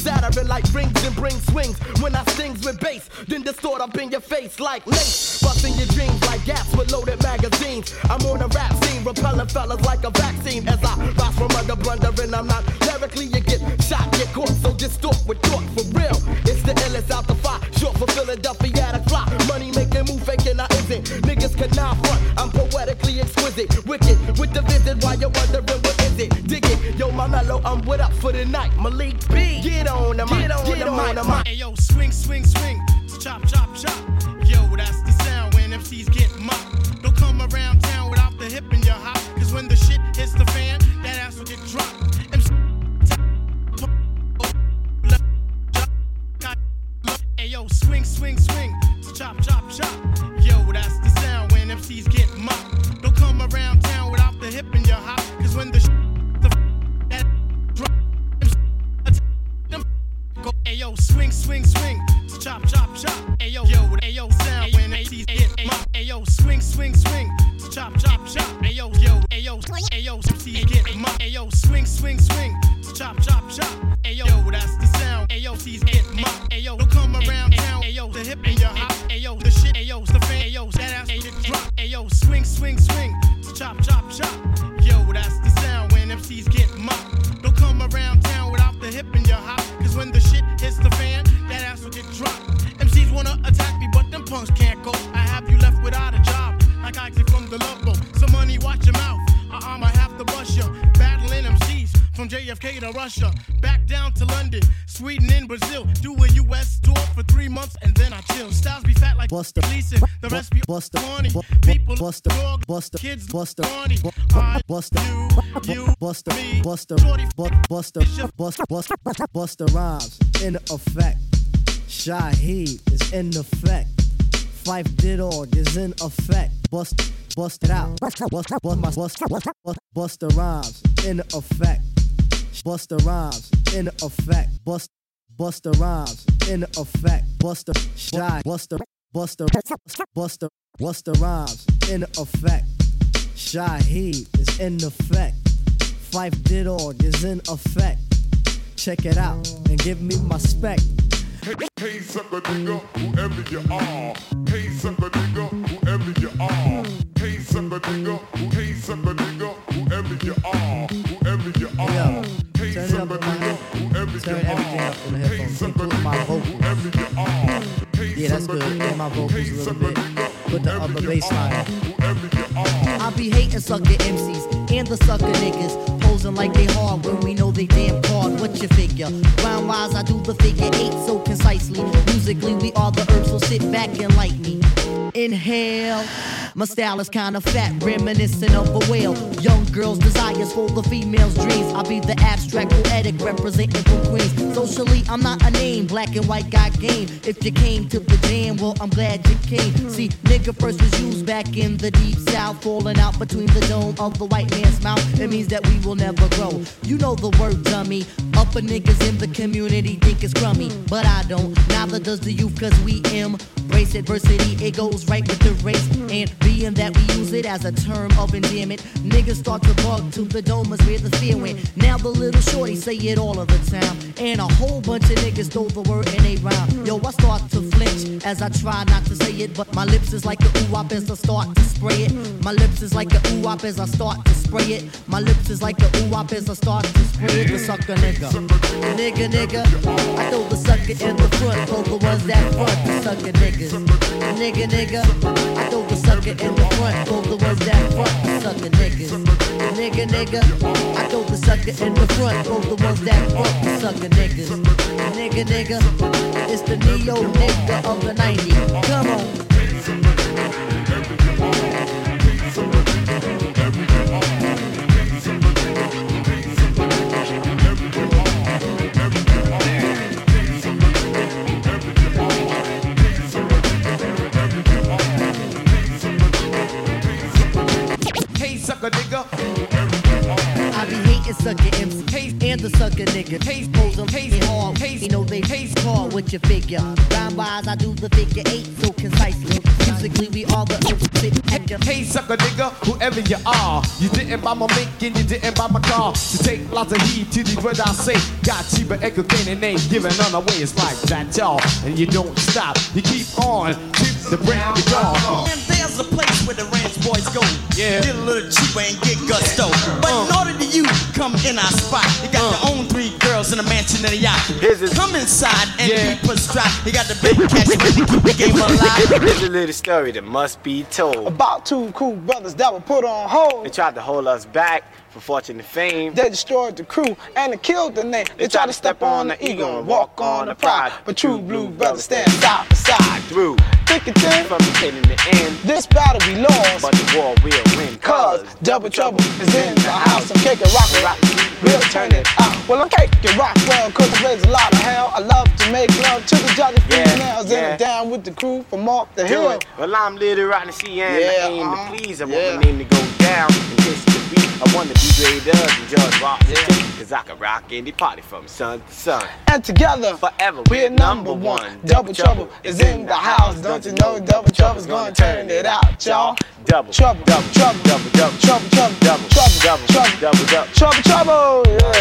Saturn like rings and bring swings. When I stings with bass, then distort up in your face like lace. Busting your dreams like gaps with loaded magazines. I'm on a rap scene, repelling fellas like a vaccine. As I rise from under blundering, I'm not lyrically. You get shot, get caught, so distort with thought for real. It's the illest out the fire, short for Philadelphia a fly. Money making move faking, I isn't. Niggas cannot front. I'm poetically exquisite, wicked with the visit while you're it, yo, my mellow, I'm with up for the night. Malik B, get on the mic, Get on get the on mic. the mic. Hey yo, swing, swing, swing. Chop, chop, chop. Yo, that's the sound when MCs get mocked. Don't come around town without the hip in your hop. Cause when the shit hits the fan, that ass will get dropped. MC Hey *laughs* yo, swing, swing, swing. Chop, chop, chop. Yo, that's the sound when MCs get mocked. Don't come around town without the hip in your hop. Cause when the shit swing, swing, swing, chop, chop, chop. Ayo, yo, ayo, sound when MCs get mocked. Ayo, swing, swing, swing, to chop, chop, chop. Ayo, yo, ayo, ayo, MCs get mocked. Ayo, swing, swing, swing, chop, chop, chop. Ayo, yo, that's the sound. Ayo, MCs get mocked. Ayo, don't come around town. Ayo, the hip in your hop. Ayo, the shit. Ayo, the fan. Ayo, that ass get drop. Ayo, swing, swing, swing, to chop, chop, chop. Yo, that's the sound when MCs get mocked. Don't come around town the hip in your hop. Cause when the shit hits the fan, that ass will get dropped. MCs wanna attack me, but them punks can't go. I have you left without a job, like Isaac from the Love Boat. So money, watch your mouth. Uh-uh, I might have to bust ya. From JFK to Russia, back down to London, Sweden and Brazil. Do a US tour for three months and then I chill. Styles be fat like Buster. Gleason. The rest be Buster. Bu- People Buster. dog, Buster. kids Buster. Bu- I, Buster. you, you Buster. me, Buster. shorty, Bu- Buster. Buster. Buster. Busta Rhymes in effect. Shaheed is in effect. Phife did all is in effect. Bust, bust it out. Bust, bust, bust, bust, bust, Busta Rhymes in effect. Busta Rhymes in effect. Bust, Busta Rhymes in effect. Buster, shy, Buster, Buster, Buster, Busta Rhymes in effect. Shaheed is in effect. Phife did all is in effect. Check it out and give me my spec. Hey, hey, sucker nigga, whoever you are. Hey, sucker nigga, whoever you are. Hey, sucker nigga, hey, sucker nigga, whoever you are. Whoever you are. Hey, turn it up in my whoever Turn you everything are. up in the headphones. Include my vocals. whoever you are. Hey, Yeah, that's good. And my vocals a little bit. Put the upper bass line up. I be hating sucker MCs and the sucker niggas. Posing like they hard when we know they damn hard. What you figure? Round wise, I do the figure eight so concisely. Musically, we are the herbs, so sit back and light me. Inhale. My style is kinda fat, reminiscent of a whale. Young girls' desires for the female's dreams. I'll be the abstract poetic representing from Queens. Socially, I'm not a name, black and white got game. If you came to the jam, well, I'm glad you came. See, nigga first was used back in the deep south, falling out between the dome of the white man's mouth. It means that we will never grow. You know the word, dummy. Upper niggas in the community think it's crummy, but I don't. Neither does the youth, cause we embrace adversity. It goes right with the race. And being that we use it as a term of endearment, niggas start to bug to the domas where the fear went. Now the little shorty say it all of the time. And a whole bunch of niggas stole the word in a rhyme. Yo, I start to flinch as I try not to say it, but my lips is like a ooh wop as I start to spray it. My lips is like a ooh wop as I start to spray it. My lips is like a ooh wop as I start to spray it. The sucker nigga, nigga, nigga. I throw the sucker in the front, throw the ones that front, the sucker niggas. Nigga, nigga. I throw the sucker in the front, throw the ones that front, the sucker niggas. Nigga, nigga. I throw the sucker in the front, throw the ones that front, the sucker niggas. Nigga, nigga. It's the neo nigga of the 90s. Come on. Hey, sucker nigga. I be hating sucker MC and the sucker nigga. Taste pose them taste hard. Taste, you know they taste hard with your figure. Rhyme wise, I do the figure eight so concisely. Musically, we all the Hey, sucker nigga, whoever you are. You didn't buy my mink and you didn't buy my car. So take lots of heed to the words I say. Got cheaper echo and ain't giving none away. It's like that, y'all. And you don't stop. You keep on to the brand new dawn. And there's a place where the ranch boys go. Yeah. Get a little cheaper and get gusto. But in uh. order to you come in our spot, you got to uh. own three girls in a mansion and a yacht. Come inside and Yeah. keep us dry. You got the big catch ready to keep the game alive. There's a little story that must be told. About two cool brothers that were put on hold. They tried to hold us back for fortune and fame. They destroyed the crew and they killed the name. They tried to step on the ego and walk on the pride. But true blue brothers stand side by side. Through thick and thin, from the beginning to end. This battle we lost. But the war will win. Cause double trouble is in the house. I'm kicking rock and rock. We'll turn it out. Well, I'm kicking rock well, cause I raise a lot of hell. I love to make love to the jolly Yeah, females. And. I'm down with the crew from off the Do hill. it. Well, I'm little rotten C and Yeah, I aim uh-huh. to please. I want Yeah. my name to go down. And this the beat. I want to be greater than George Washington. Cause I can rock any party from sun to sun. And together, forever we're number one. Double trouble is in the house. Don't you know double trouble's gonna turn it out, y'all? Double trouble, double trouble, double double trouble, trouble, double trouble, double trouble, double double. trouble, trouble. Yeah.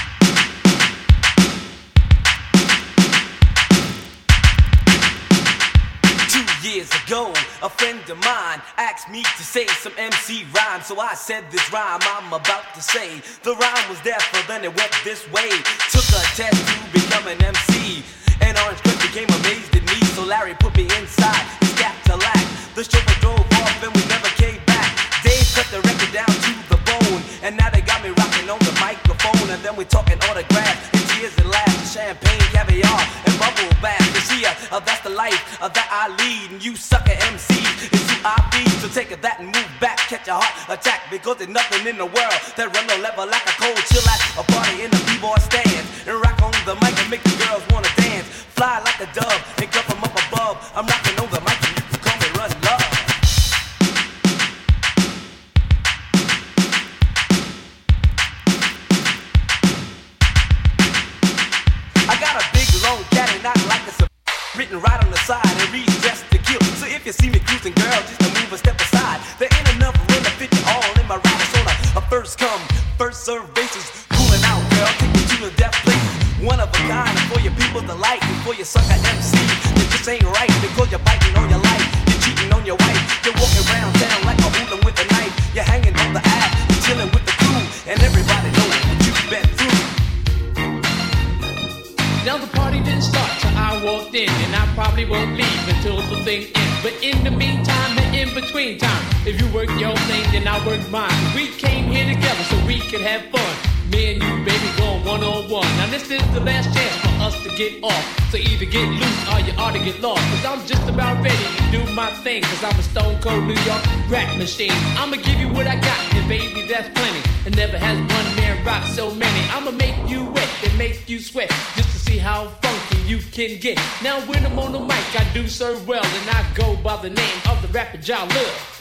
Years ago, a friend of mine asked me to say some MC rhyme. So I said this rhyme I'm about to say. The rhyme was there, for then it went this way. Took a test to become an MC. And Orange Cliff became amazed at me. So Larry put me inside his Cadillac. The chauffeur drove off and we never came back. Dave cut the record down to the bone. And now they got me rocking on the microphone. And then we're talking autographs and tears and laughs. Champagne, caviar, uh, that's the life uh, that I lead. And you sucker MC it's who I. So take that and move back, catch a heart attack. Because there's nothing in the world that run no level like a cold chill at a party in the b-boy stand. And rock on the mic and make the girls wanna dance. Fly like a dove and come from side and reads just to. So if you see me cruising, girl, just to move a step aside. There ain't enough room to fit you all in my ride. So like a first come, first serve basis. Cooling out, girl, take me to the death place. One of a kind for your people to like and for your sucker MC. It just ain't right because you're biting on your life. You're cheating on your wife. You're walking around town like a hooligan with a knife. You're hanging on the app, you're chilling with the crew, and everybody didn't start till I walked in, and I probably won't leave until the thing ends. But in the meantime, and in between time, if you work your thing, then I work mine. We came here together so we could have fun. Me and you, baby, going one on one. Now this is the last chance for us to get off. So either get loose or you ought to get lost. Cause I'm just about ready to do my thing. Cause I'm a stone cold New York rap machine. I'ma give you what I got, and baby, that's plenty. And never has one man rock so many. I'ma make you wet and make you sweat. Just to see how funky you can get. Now when I'm on the mic, I do serve well. And I go by the name of the rapper Ja Love.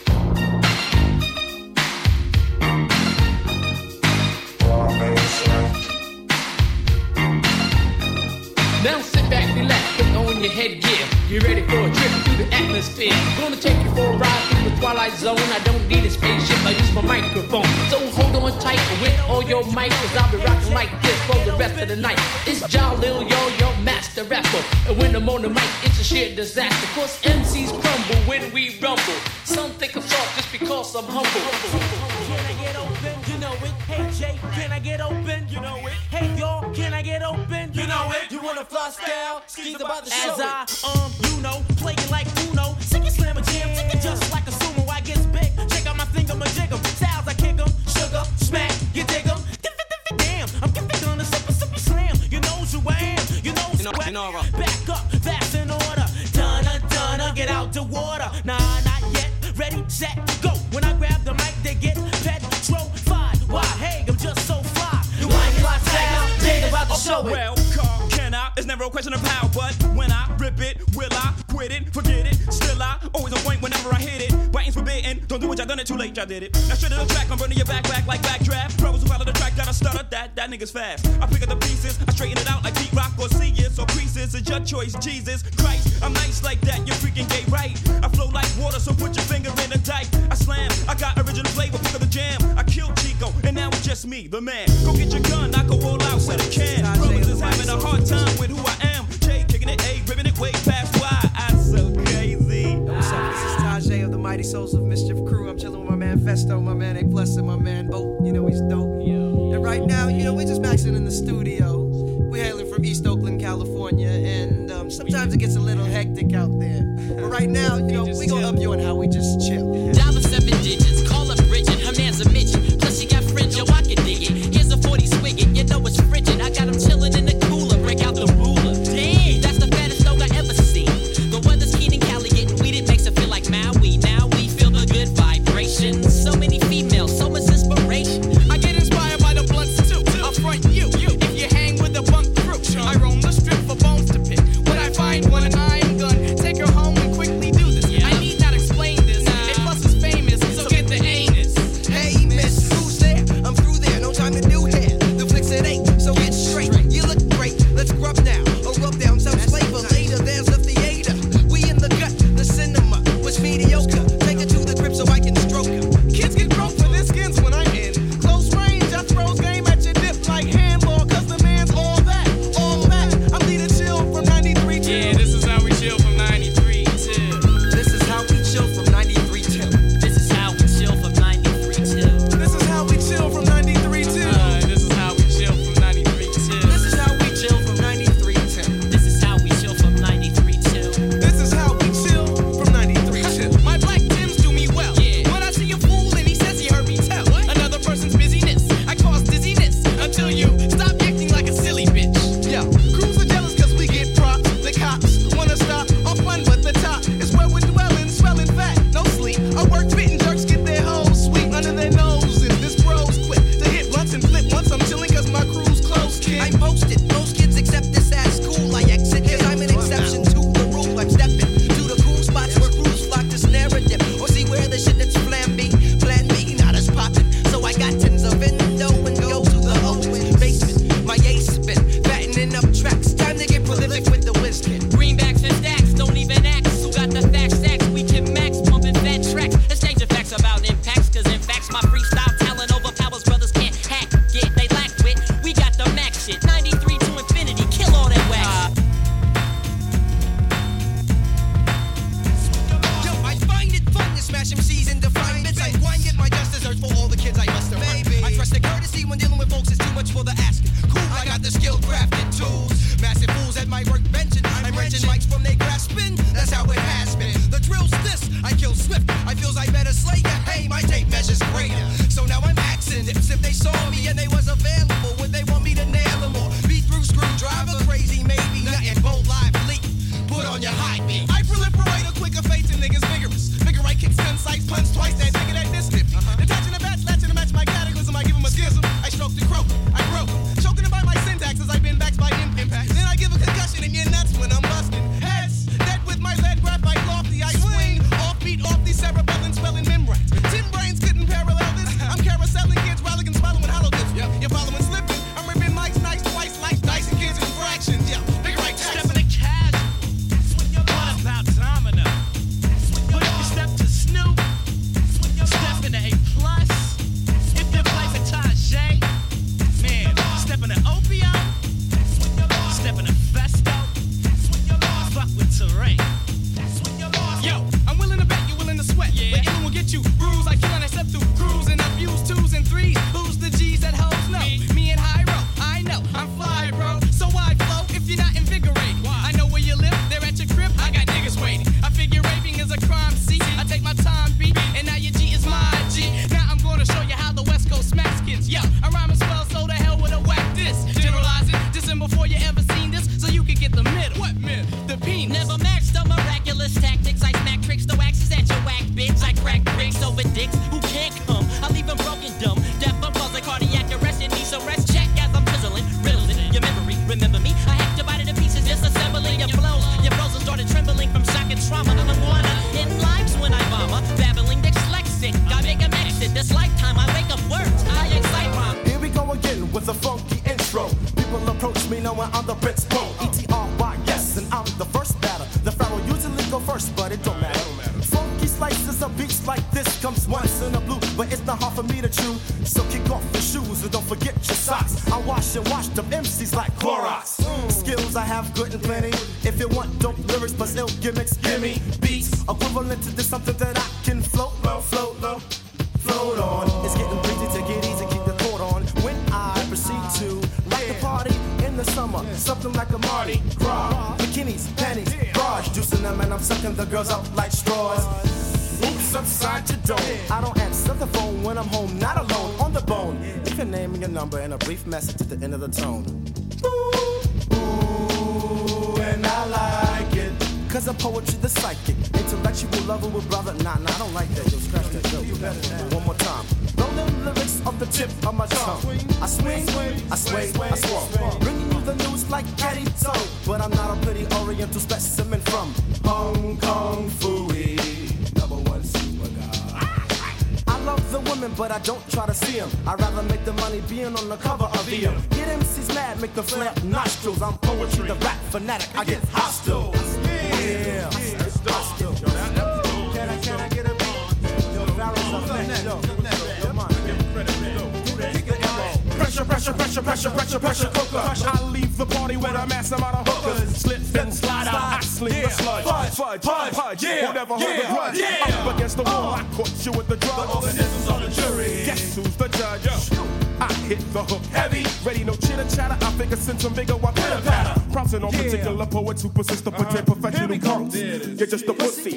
Now sit back, relax, put on your headgear. Get ready for a trip through the atmosphere. Gonna take you for a ride through the twilight zone. I don't need a spaceship, I use my microphone. So hold on tight with all your might, cause I'll be rocking like this for the rest of the night. It's Ja Lil Yo, your master rapper. And when I'm on the mic, it's a sheer disaster. Cause MCs crumble when we rumble. Some think I'm soft just because I'm humble. Can I get? Know it. Hey Jay, can I get open? You know it. Hey y'all, can I get open? You know it. You wanna fly style? Skis about to show As. I, um, you know, play it like Uno. Sick and slam a jam, take it just like a sumo. I gets big. Check out my finger, my jig 'em. Styles, I kick 'em. Sugar, smack, you dig 'em. Damn. I'm giving gonna super, super slam. You know who I am. You know who I am. Back up, that's in order. Donna, Donna, get out the water. Nah, not yet. Ready, set, go. When I grab the mic, they get show it. Well, Carl, can I? It's never a question of how, but when I rip it, will I quit it? Forget it. Still I always on point whenever I hit it. Biting's forbidden. Don't do what y'all done it too late, y'all did it. Now straight to the track, I'm burning your back back like backdraft. Brothers who follow the track gotta stutter. That that nigga's fast. I pick up the pieces, I straighten it out like Pete Rock or see it. So creases, it's your choice, Jesus Christ. I'm nice like that, you're freaking gay, right? I flow like water, so put your finger in the dike. I slam, I got original flavor, pick up the jam. I killed Chico, and now it's just me, the man. Go get your gun, I go all out with a can. Brothers is having a hard time with who I am. Jay kicking it, A, ripping it way past why I so crazy. What's up? This is Tajay of the Mighty Souls of Mischief crew. I'm chilling with my man Festo, my man A Plus, and my man Bo. You know he's dope. And right now, you know, we're just maxing in the studio. We're hailing from East Oakland, California, and um, sometimes it gets a little hectic out there. But right now, you know, we gonna up you on how we just chill. Dollar seven digits, something like a Mardi Gras. Bikinis, panties, bras, juicing them and I'm sucking the girls up like straws. Oops, upside your dome. I don't answer the phone when I'm home, not alone, on the bone. If your name and your number and a brief message at the end of the tone. Ooh, and I like it. Cause I'm poetry, the psychic. Intellectual lover with brother. Nah, nah, I don't like that. Yo, scratch that. Yo, you better One more time. Rolling lyrics off the tip of my tongue. I swing, I sway, I. Bringing you the news like Caddy Toe. But I'm not a pretty oriental specimen from Hong Kong Fooey. Number one super I love the women, but I don't try to see them. I'd rather make the money being on the cover of VM. Get MCs mad, make them flare nostrils. I'm poetry, the rap fanatic. I get hostile. Pressure, pressure, pressure, pressure, pressure, pressure cooker. I leave the party with a mass amount of hookers. Slip and slide out, I sling the sludge. Fudge, fudge, fudge, fudge. Yeah, Who never heard the grudge? Up against the wall, uh. I caught you with the drugs. The organisms on the jury. Guess who's the judge? I hit the hook heavy. Ready, no chitter chatter. I figure since I'm bigger, I pitter patter. Pouncing on particular poets who persist to uh-huh. pretend professional punks. You're just a pussy.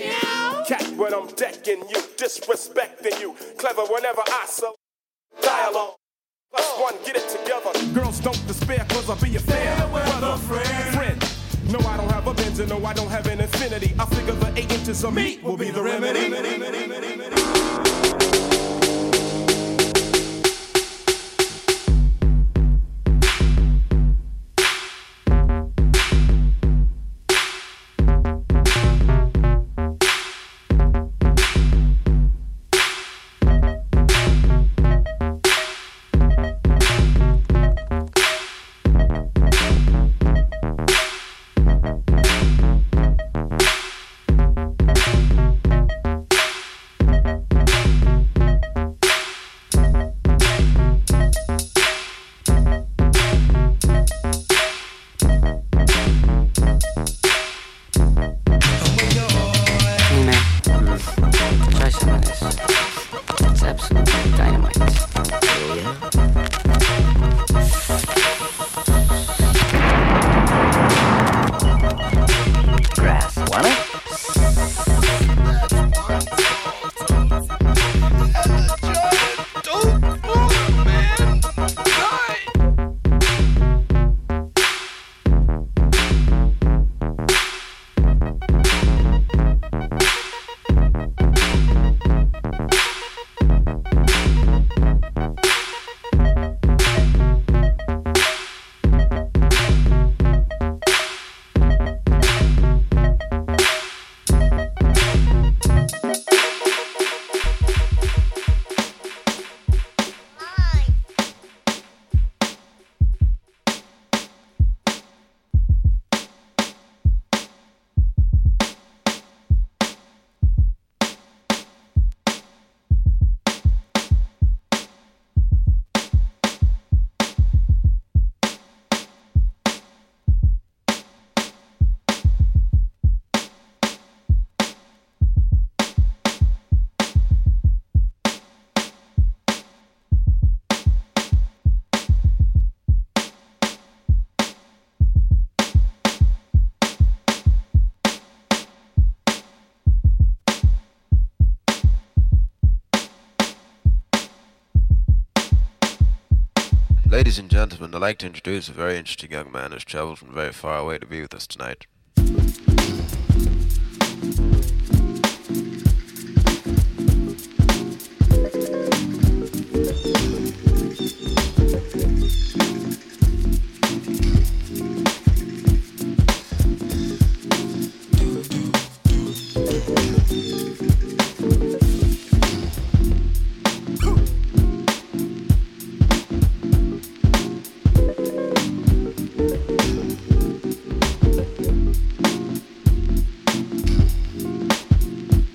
Cat when I'm decking you, disrespecting you. Clever whenever I so dialogue. Plus one, get it together. Girls don't despair, cause I'll be a fair weather friend. friend. No, I don't have a Benz, and no, I don't have an infinity. I figure the eight inches of meat will be the remedy. Nina, gentlemen, I'd like to introduce a very interesting young man who's traveled from very far away to be with us tonight.